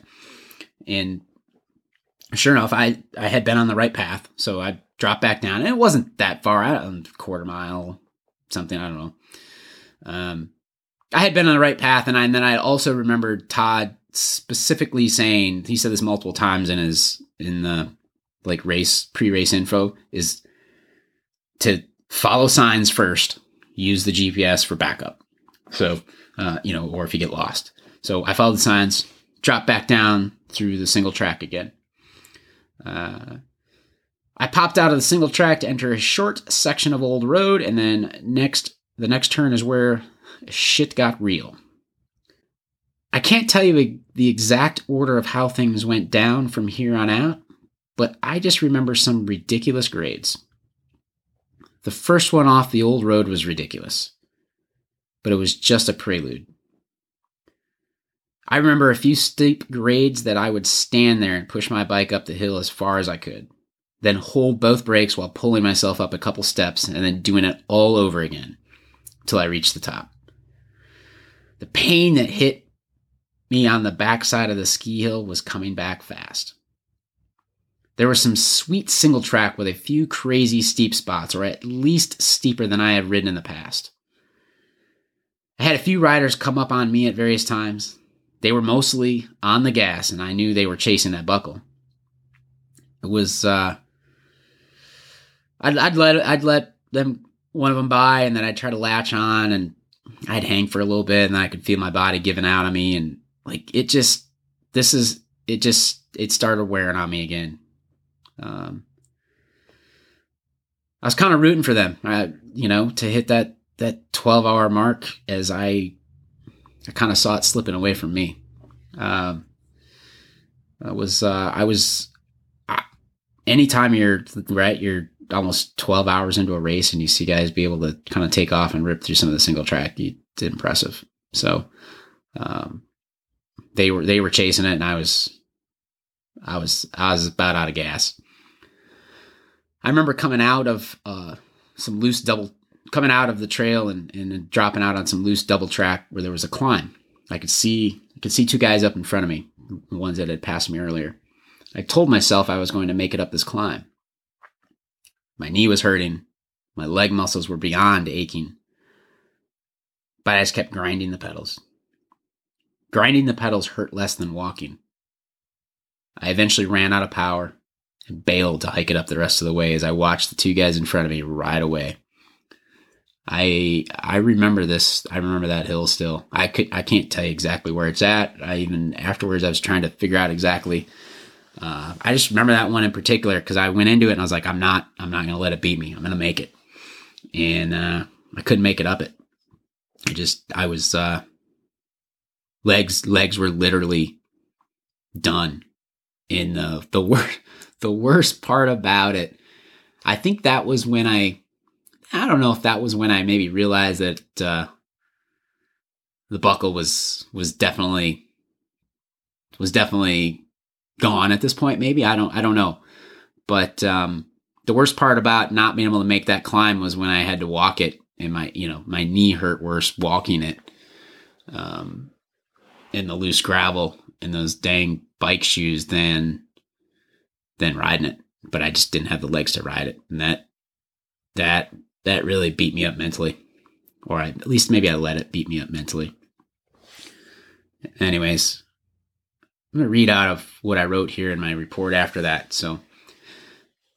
And sure enough, I, I had been on the right path. So I dropped back down and it wasn't that far out, a quarter mile, something, I don't know. Um, I had been on the right path. And, I, and then I also remembered Todd specifically saying, he said this multiple times in his, in the like race, pre race info is to follow signs first, use the GPS for backup. So, uh, you know, or if you get lost. So I followed the signs, dropped back down through the single track again. Uh, I popped out of the single track to enter a short section of old road, and then next, the next turn is where shit got real. I can't tell you the exact order of how things went down from here on out, but I just remember some ridiculous grades. The first one off the old road was ridiculous, but it was just a prelude. I remember a few steep grades that I would stand there and push my bike up the hill as far as I could, then hold both brakes while pulling myself up a couple steps and then doing it all over again until I reached the top. The pain that hit me on the backside of the ski hill was coming back fast. There was some sweet single track with a few crazy steep spots, or at least steeper than I had ridden in the past. I had a few riders come up on me at various times. They were mostly on the gas, and I knew they were chasing that buckle. It was, uh, I'd, I'd let, I'd let them, one of them by, and then I'd try to latch on, and I'd hang for a little bit, and I could feel my body giving out on me, and like, it just, this is, it just, it started wearing on me again. Um, I was kind of rooting for them, uh, you know, to hit that that 12 hour mark as I I kind of saw it slipping away from me. Um, I was uh, I was uh, anytime you're right, you're almost 12 hours into a race and you see guys be able to kind of take off and rip through some of the single track, it's impressive. So um, they were they were chasing it and I was I was I was about out of gas. I remember coming out of uh, some loose double, coming out of the trail and, and dropping out on some loose double track where there was a climb. I could see, I could see two guys up in front of me, the ones that had passed me earlier. I told myself I was going to make it up this climb. My knee was hurting. My leg muscles were beyond aching. But I just kept grinding the pedals. Grinding the pedals hurt less than walking. I eventually ran out of power and bailed to hike it up the rest of the way as I watched the two guys in front of me ride away. I I remember this. I remember that hill still. I could I can't tell you exactly where it's at. I even afterwards I was trying to figure out exactly. Uh, I just remember that one in particular because I went into it and I was like, I'm not I'm not gonna let it beat me. I'm gonna make it, and uh, I couldn't make it up it. I just I was uh, legs legs were literally done in the the worst the worst part about it, I think that was when I, I don't know if that was when I maybe realized that uh, the buckle was was definitely was definitely gone at this point. Maybe I don't I don't know, but um, the worst part about not being able to make that climb was when I had to walk it, and my you know my knee hurt worse walking it, um, in the loose gravel in those dang bike shoes than than riding it, but I just didn't have the legs to ride it, and that that that really beat me up mentally, or I, at least maybe I let it beat me up mentally. Anyways, I'm gonna read out of what I wrote here in my report after that. So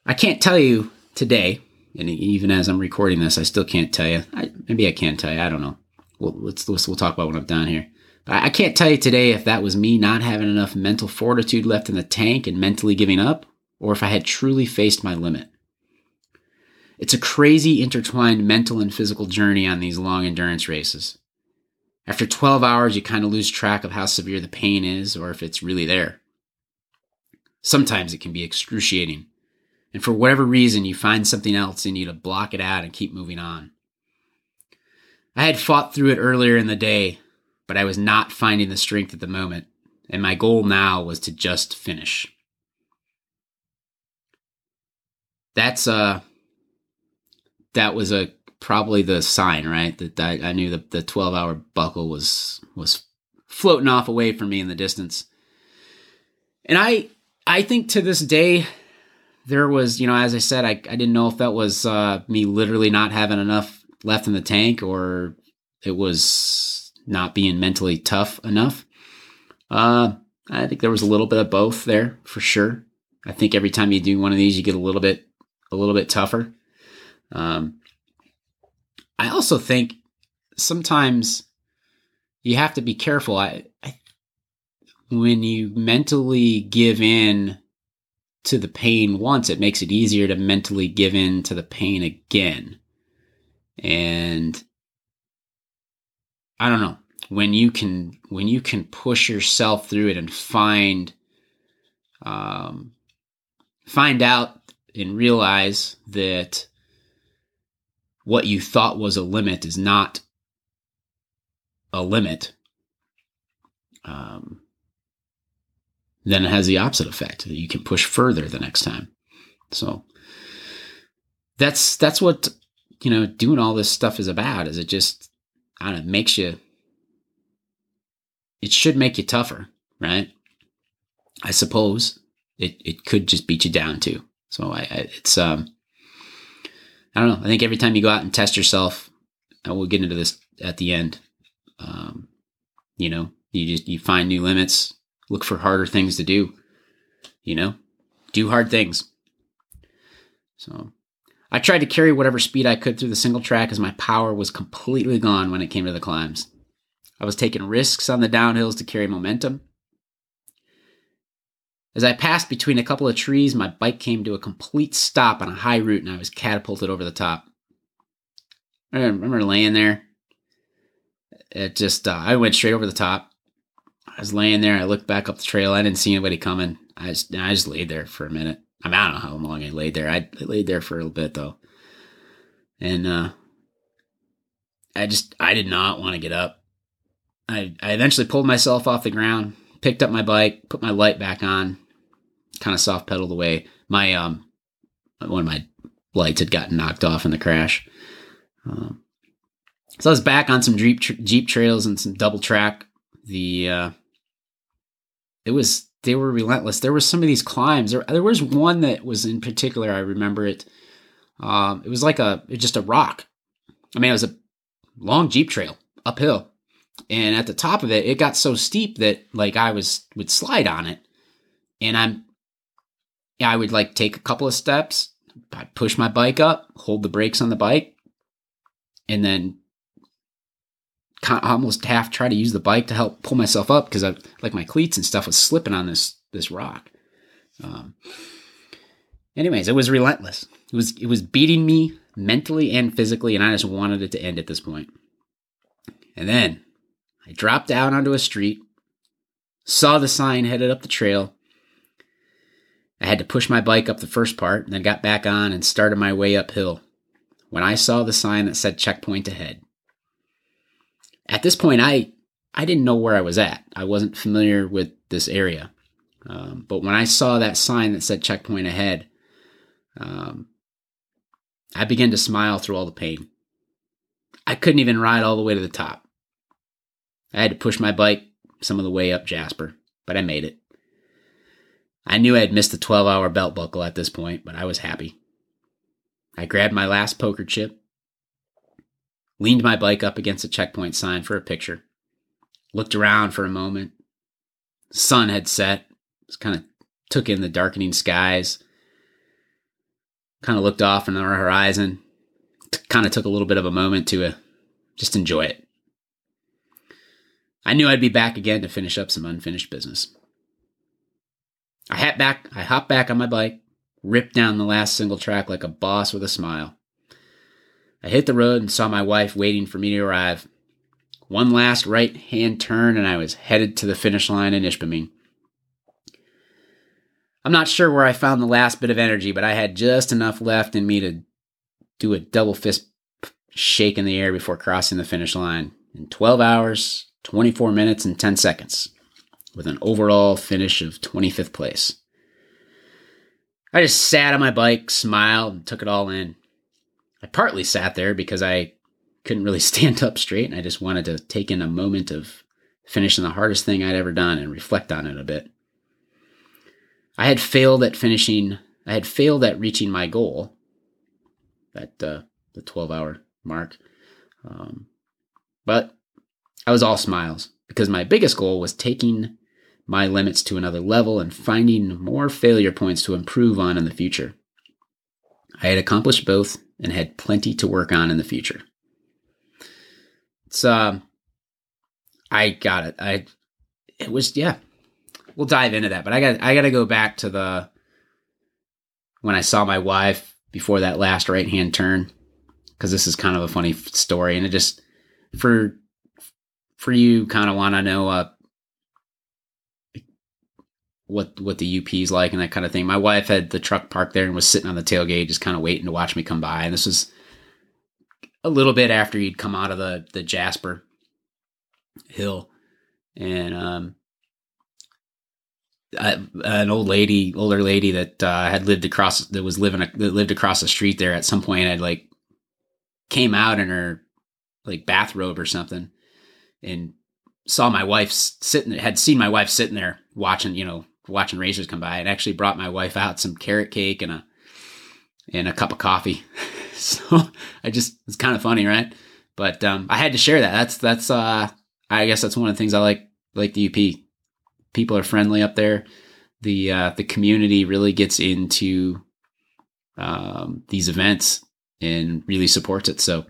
I can't tell you today, and even as I'm recording this, I still can't tell you. I, maybe I can tell you. I don't know. We'll, let's, let's we'll talk about when I'm done here. I can't tell you today if that was me not having enough mental fortitude left in the tank and mentally giving up, or if I had truly faced my limit. It's a crazy intertwined mental and physical journey on these long endurance races. After 12 hours, you kind of lose track of how severe the pain is or if it's really there. Sometimes it can be excruciating, and for whatever reason, you find something else in you to block it out and keep moving on. I had fought through it earlier in the day, but I was not finding the strength at the moment, and my goal now was to just finish. That's uh that was a probably the sign, right? That I, I knew the the 12 hour buckle was was floating off away from me in the distance. And I I think to this day there was, you know, as I said, I, I didn't know if that was uh, me literally not having enough left in the tank or it was not being mentally tough enough. Uh, I think there was a little bit of both there for sure. I think every time you do one of these, you get a little bit, a little bit tougher. Um, I also think sometimes you have to be careful. I, I when you mentally give in to the pain once, it makes it easier to mentally give in to the pain again. And I don't know when you can when you can push yourself through it and find um, find out and realize that what you thought was a limit is not a limit, um, then it has the opposite effect that you can push further the next time. So that's that's what you know doing all this stuff is about. Is it just I don't know makes you it should make you tougher, right? I suppose it it could just beat you down too. So I, I it's um I don't know. I think every time you go out and test yourself, and we'll get into this at the end. Um, you know, you just you find new limits, look for harder things to do. You know, do hard things. So, I tried to carry whatever speed I could through the single track as my power was completely gone when it came to the climbs. I was taking risks on the downhills to carry momentum. As I passed between a couple of trees, my bike came to a complete stop on a high root and I was catapulted over the top. I remember laying there. It just, uh, I went straight over the top. I was laying there. I looked back up the trail. I didn't see anybody coming. I just, I just laid there for a minute. I, mean, I don't know how long I laid there. I, I laid there for a little bit though. And, uh, I just, I did not want to get up. I, I eventually pulled myself off the ground, picked up my bike, put my light back on, kind of soft pedaled away. My um, one of my lights had gotten knocked off in the crash. Um, so I was back on some Jeep Jeep trails and some double track. The uh, it was they were relentless. There were some of these climbs. There there was one that was in particular. I remember it. Um, it was like a was just a rock. I mean, it was a long Jeep trail uphill, and at the top of it, it got so steep that like I was would slide on it, and I'm I would like take a couple of steps, I'd push my bike up, hold the brakes on the bike, and then almost half try to use the bike to help pull myself up because I like my cleats and stuff was slipping on this this rock. Um, anyways, it was relentless. It was it was beating me mentally and physically, and I just wanted it to end at this point. And then I dropped down onto a street, saw the sign headed up the trail, I had to push my bike up the first part, then got back on and started my way uphill when I saw the sign that said checkpoint ahead. At this point, I I didn't know where I was at. I wasn't familiar with this area. Um, but when I saw that sign that said checkpoint ahead, um, I began to smile through all the pain. I couldn't even ride all the way to the top. I had to push my bike some of the way up Jasper, but I made it. I knew I had missed the 12 hour belt buckle at this point, but I was happy. I grabbed my last poker chip, leaned my bike up against a checkpoint sign for a picture, looked around for a moment. The sun had set, just kind of took in the darkening skies, kind of looked off in our horizon, kind of took a little bit of a moment to uh, just enjoy it. I knew I'd be back again to finish up some unfinished business. I hop back, I hop back on my bike, ripped down the last single track like a boss with a smile. I hit the road and saw my wife waiting for me to arrive. One last right hand turn, and I was headed to the finish line in Ishpeming. I'm not sure where I found the last bit of energy, but I had just enough left in me to do a double fist shake in the air before crossing the finish line in 12 hours, 24 minutes, and 10 seconds, with an overall finish of 25th place. I just sat on my bike, smiled, and took it all in. I partly sat there because I couldn't really <laughs> stand up straight, and I just wanted to take in a moment of finishing the hardest thing I'd ever done and reflect on it a bit. I had failed at finishing, I had failed at reaching my goal, that uh, the 12 hour mark. Um, but I was all smiles because my biggest goal was taking my limits to another level and finding more failure points to improve on in the future. I had accomplished both and had plenty to work on in the future. So um, I got it. I it was yeah. We'll dive into that, but I got I got to go back to the when I saw my wife before that last right hand turn because this is kind of a funny story and it just for for you kind of want to know uh what what the UP is like and that kind of thing. My wife had the truck parked there and was sitting on the tailgate just kind of waiting to watch me come by and this was a little bit after he'd come out of the the Jasper hill and um I, an old lady, older lady that uh, had lived across that was living that lived across the street there at some point had like came out in her like bathrobe or something and saw my wife sitting had seen my wife sitting there watching you know watching racers come by and actually brought my wife out some carrot cake and a and a cup of coffee. <laughs> So i just it's kind of funny right? But um i had to share that. That's that's uh i guess that's one of the things i like like the up people are friendly up there. The uh the community really gets into um these events and really supports it. So,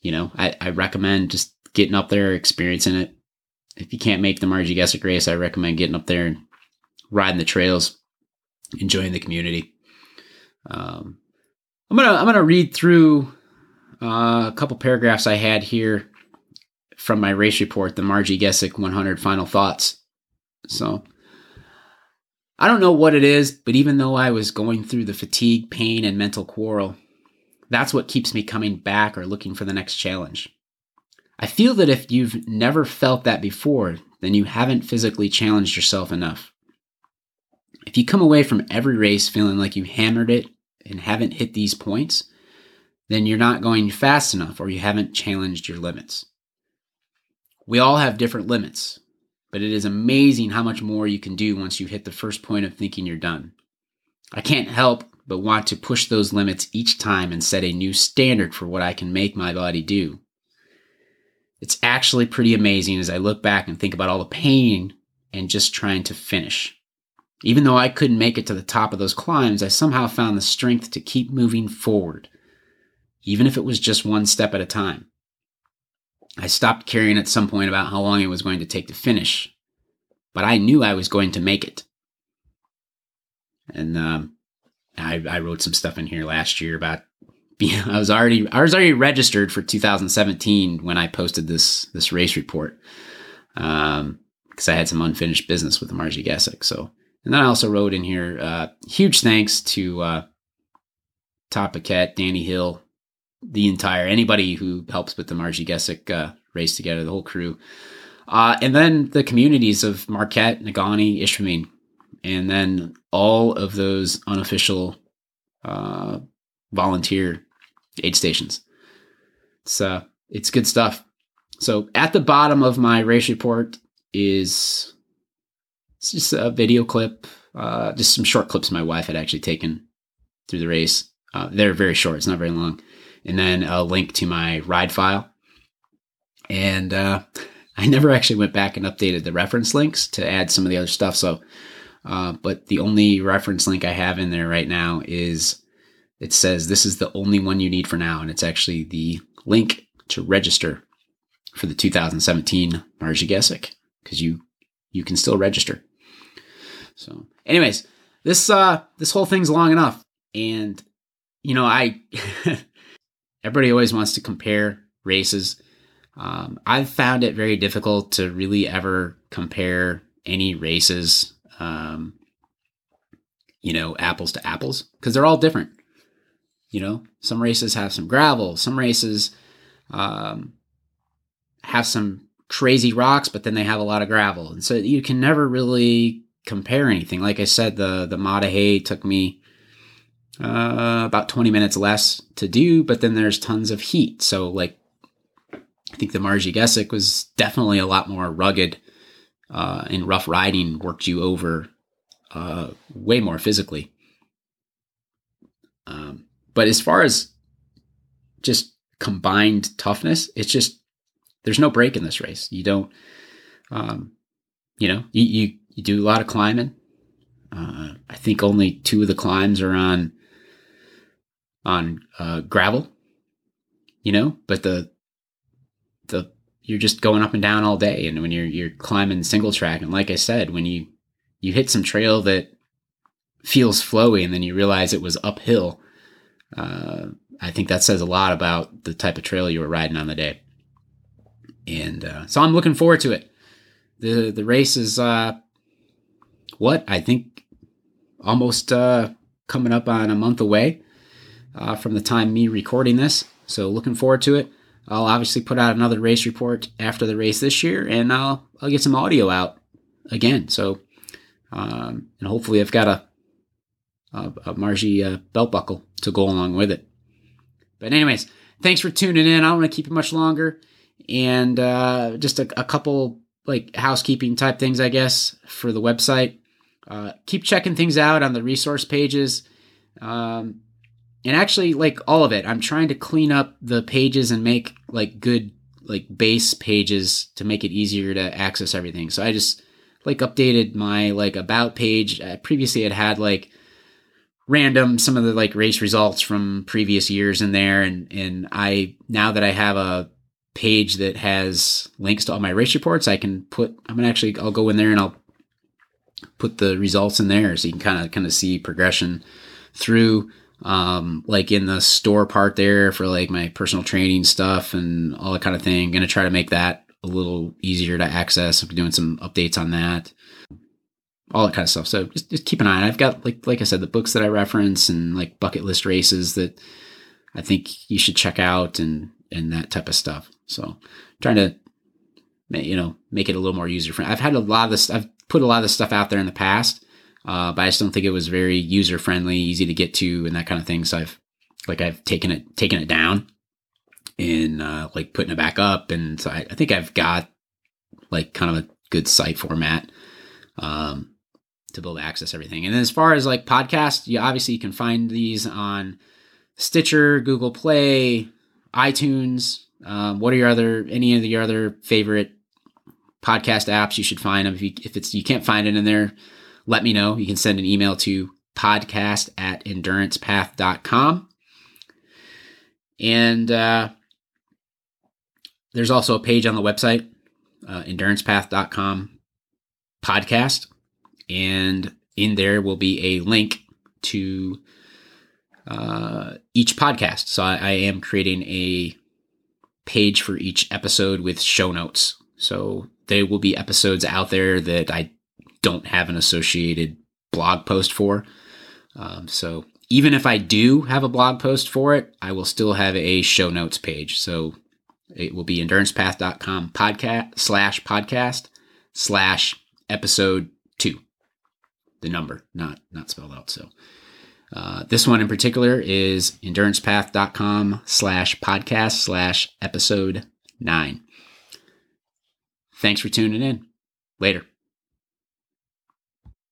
you know, I, I recommend just getting up there, experiencing it. If you can't make the Marji Gesick race, I recommend getting up there and riding the trails, enjoying the community. Um, I'm gonna I'm gonna read through uh, a couple paragraphs I had here from my race report, the Marji Gesick 100 final thoughts. So I don't know what it is, but even though I was going through the fatigue, pain, and mental quarrel, that's what keeps me coming back or looking for the next challenge. I feel that if you've never felt that before, then you haven't physically challenged yourself enough. If you come away from every race feeling like you hammered it and haven't hit these points, then you're not going fast enough or you haven't challenged your limits. We all have different limits, but it is amazing how much more you can do once you hit the first point of thinking you're done. I can't help but want to push those limits each time and set a new standard for what I can make my body do. It's actually pretty amazing as I look back and think about all the pain and just trying to finish. Even though I couldn't make it to the top of those climbs, I somehow found the strength to keep moving forward, even if it was just one step at a time. I stopped caring at some point about how long it was going to take to finish, but I knew I was going to make it. And um, I, I wrote some stuff in here last year about <laughs> I was already I was already registered for 2017 when I posted this this race report um, because I had some unfinished business with Marji Gesick. So and then I also wrote in here uh, huge thanks to uh, Todd Poquette, Danny Hill, the entire anybody who helps with the Marji Gesick uh, race together, the whole crew. Uh, and then the communities of Marquette, Negaunee, Ishpeming, and then all of those unofficial uh, volunteer aid stations. So it's good stuff. So at the bottom of my race report is it's just a video clip, uh, just some short clips my wife had actually taken through the race. Uh, they're very short; it's not very long. And then a link to my ride file. And uh, I never actually went back and updated the reference links to add some of the other stuff. So uh, but the only reference link I have in there right now is it says this is the only one you need for now. And it's actually the link to register for the 2017 Marji Gesick because you, you can still register. So, anyways, this uh this whole thing's long enough, and you know I <laughs> everybody always wants to compare races. Um, I've found it very difficult to really ever compare any races, um, you know, apples to apples because they're all different. You know, some races have some gravel, some races um, have some crazy rocks, but then they have a lot of gravel, and so you can never really compare anything. Like I said, the the Daah Hey took me uh, about 20 minutes less to do, but then there's tons of heat. So like, I think the Marji Gesick was definitely a lot more rugged uh, and rough riding worked you over uh, way more physically. Um, but as far as just combined toughness, it's just there's no break in this race. You don't, um, you know, you, you you do a lot of climbing. Uh, I think only two of the climbs are on on uh, gravel, you know, but the the you're just going up and down all day, and when you're you're climbing single track, and like I said, when you you hit some trail that feels flowy, and then you realize it was uphill, uh, I think that says a lot about the type of trail you were riding on the day. And uh, so I'm looking forward to it. the The race is uh, what I think almost uh, coming up on a month away uh, from the time me recording this. So looking forward to it. I'll obviously put out another race report after the race this year, and I'll I'll get some audio out again. So um, and hopefully I've got a a, a Marji uh, belt buckle to go along with it. But anyways, thanks for tuning in. I don't want to keep you much longer, and uh, just a, a couple like housekeeping type things, I guess, for the website. Uh, keep checking things out on the resource pages. Um, and actually like all of it i'm trying to clean up the pages and make like good like base pages to make it easier to access everything so i just like updated my like about page uh, previously it had like random some of the like race results from previous years in there and and i now that i have a page that has links to all my race reports i can put i'm gonna actually i'll go in there and i'll put the results in there so you can kind of kind of see progression through um, like in the store part there for like my personal training stuff and all that kind of thing. Going to try to make that a little easier to access. I'm doing some updates on that, all that kind of stuff. So just, just keep an eye. I've got like like I said, the books that I reference and like bucket list races that I think you should check out and and that type of stuff. So trying to you know make it a little more user friendly. I've had a lot of this. I've put a lot of this stuff out there in the past uh, but I just don't think it was very user friendly, easy to get to, and that kind of thing. So I've like I've taken it taken it down and uh, like putting it back up, and so I, I, think I've got like kind of a good site format um, to be able to access everything. And as far as like podcasts, you obviously you can find these on Stitcher, Google Play, iTunes. Um, what are your other any of your other favorite podcast apps you should find them if you if it's you can't find it in there let me know. You can send an email to podcast at endurancepath.com. And uh, there's also a page on the website, uh, endurancepath.com podcast. And in there will be a link to uh, each podcast. So I, I am creating a page for each episode with show notes. So there will be episodes out there that I don't have an associated blog post for. Um, so even if I do have a blog post for it, I will still have a show notes page. So it will be endurancepath.com podcast slash podcast slash episode two. The number, not not spelled out. So uh, this one in particular is endurancepath.com slash podcast slash episode nine. Thanks for tuning in. Later.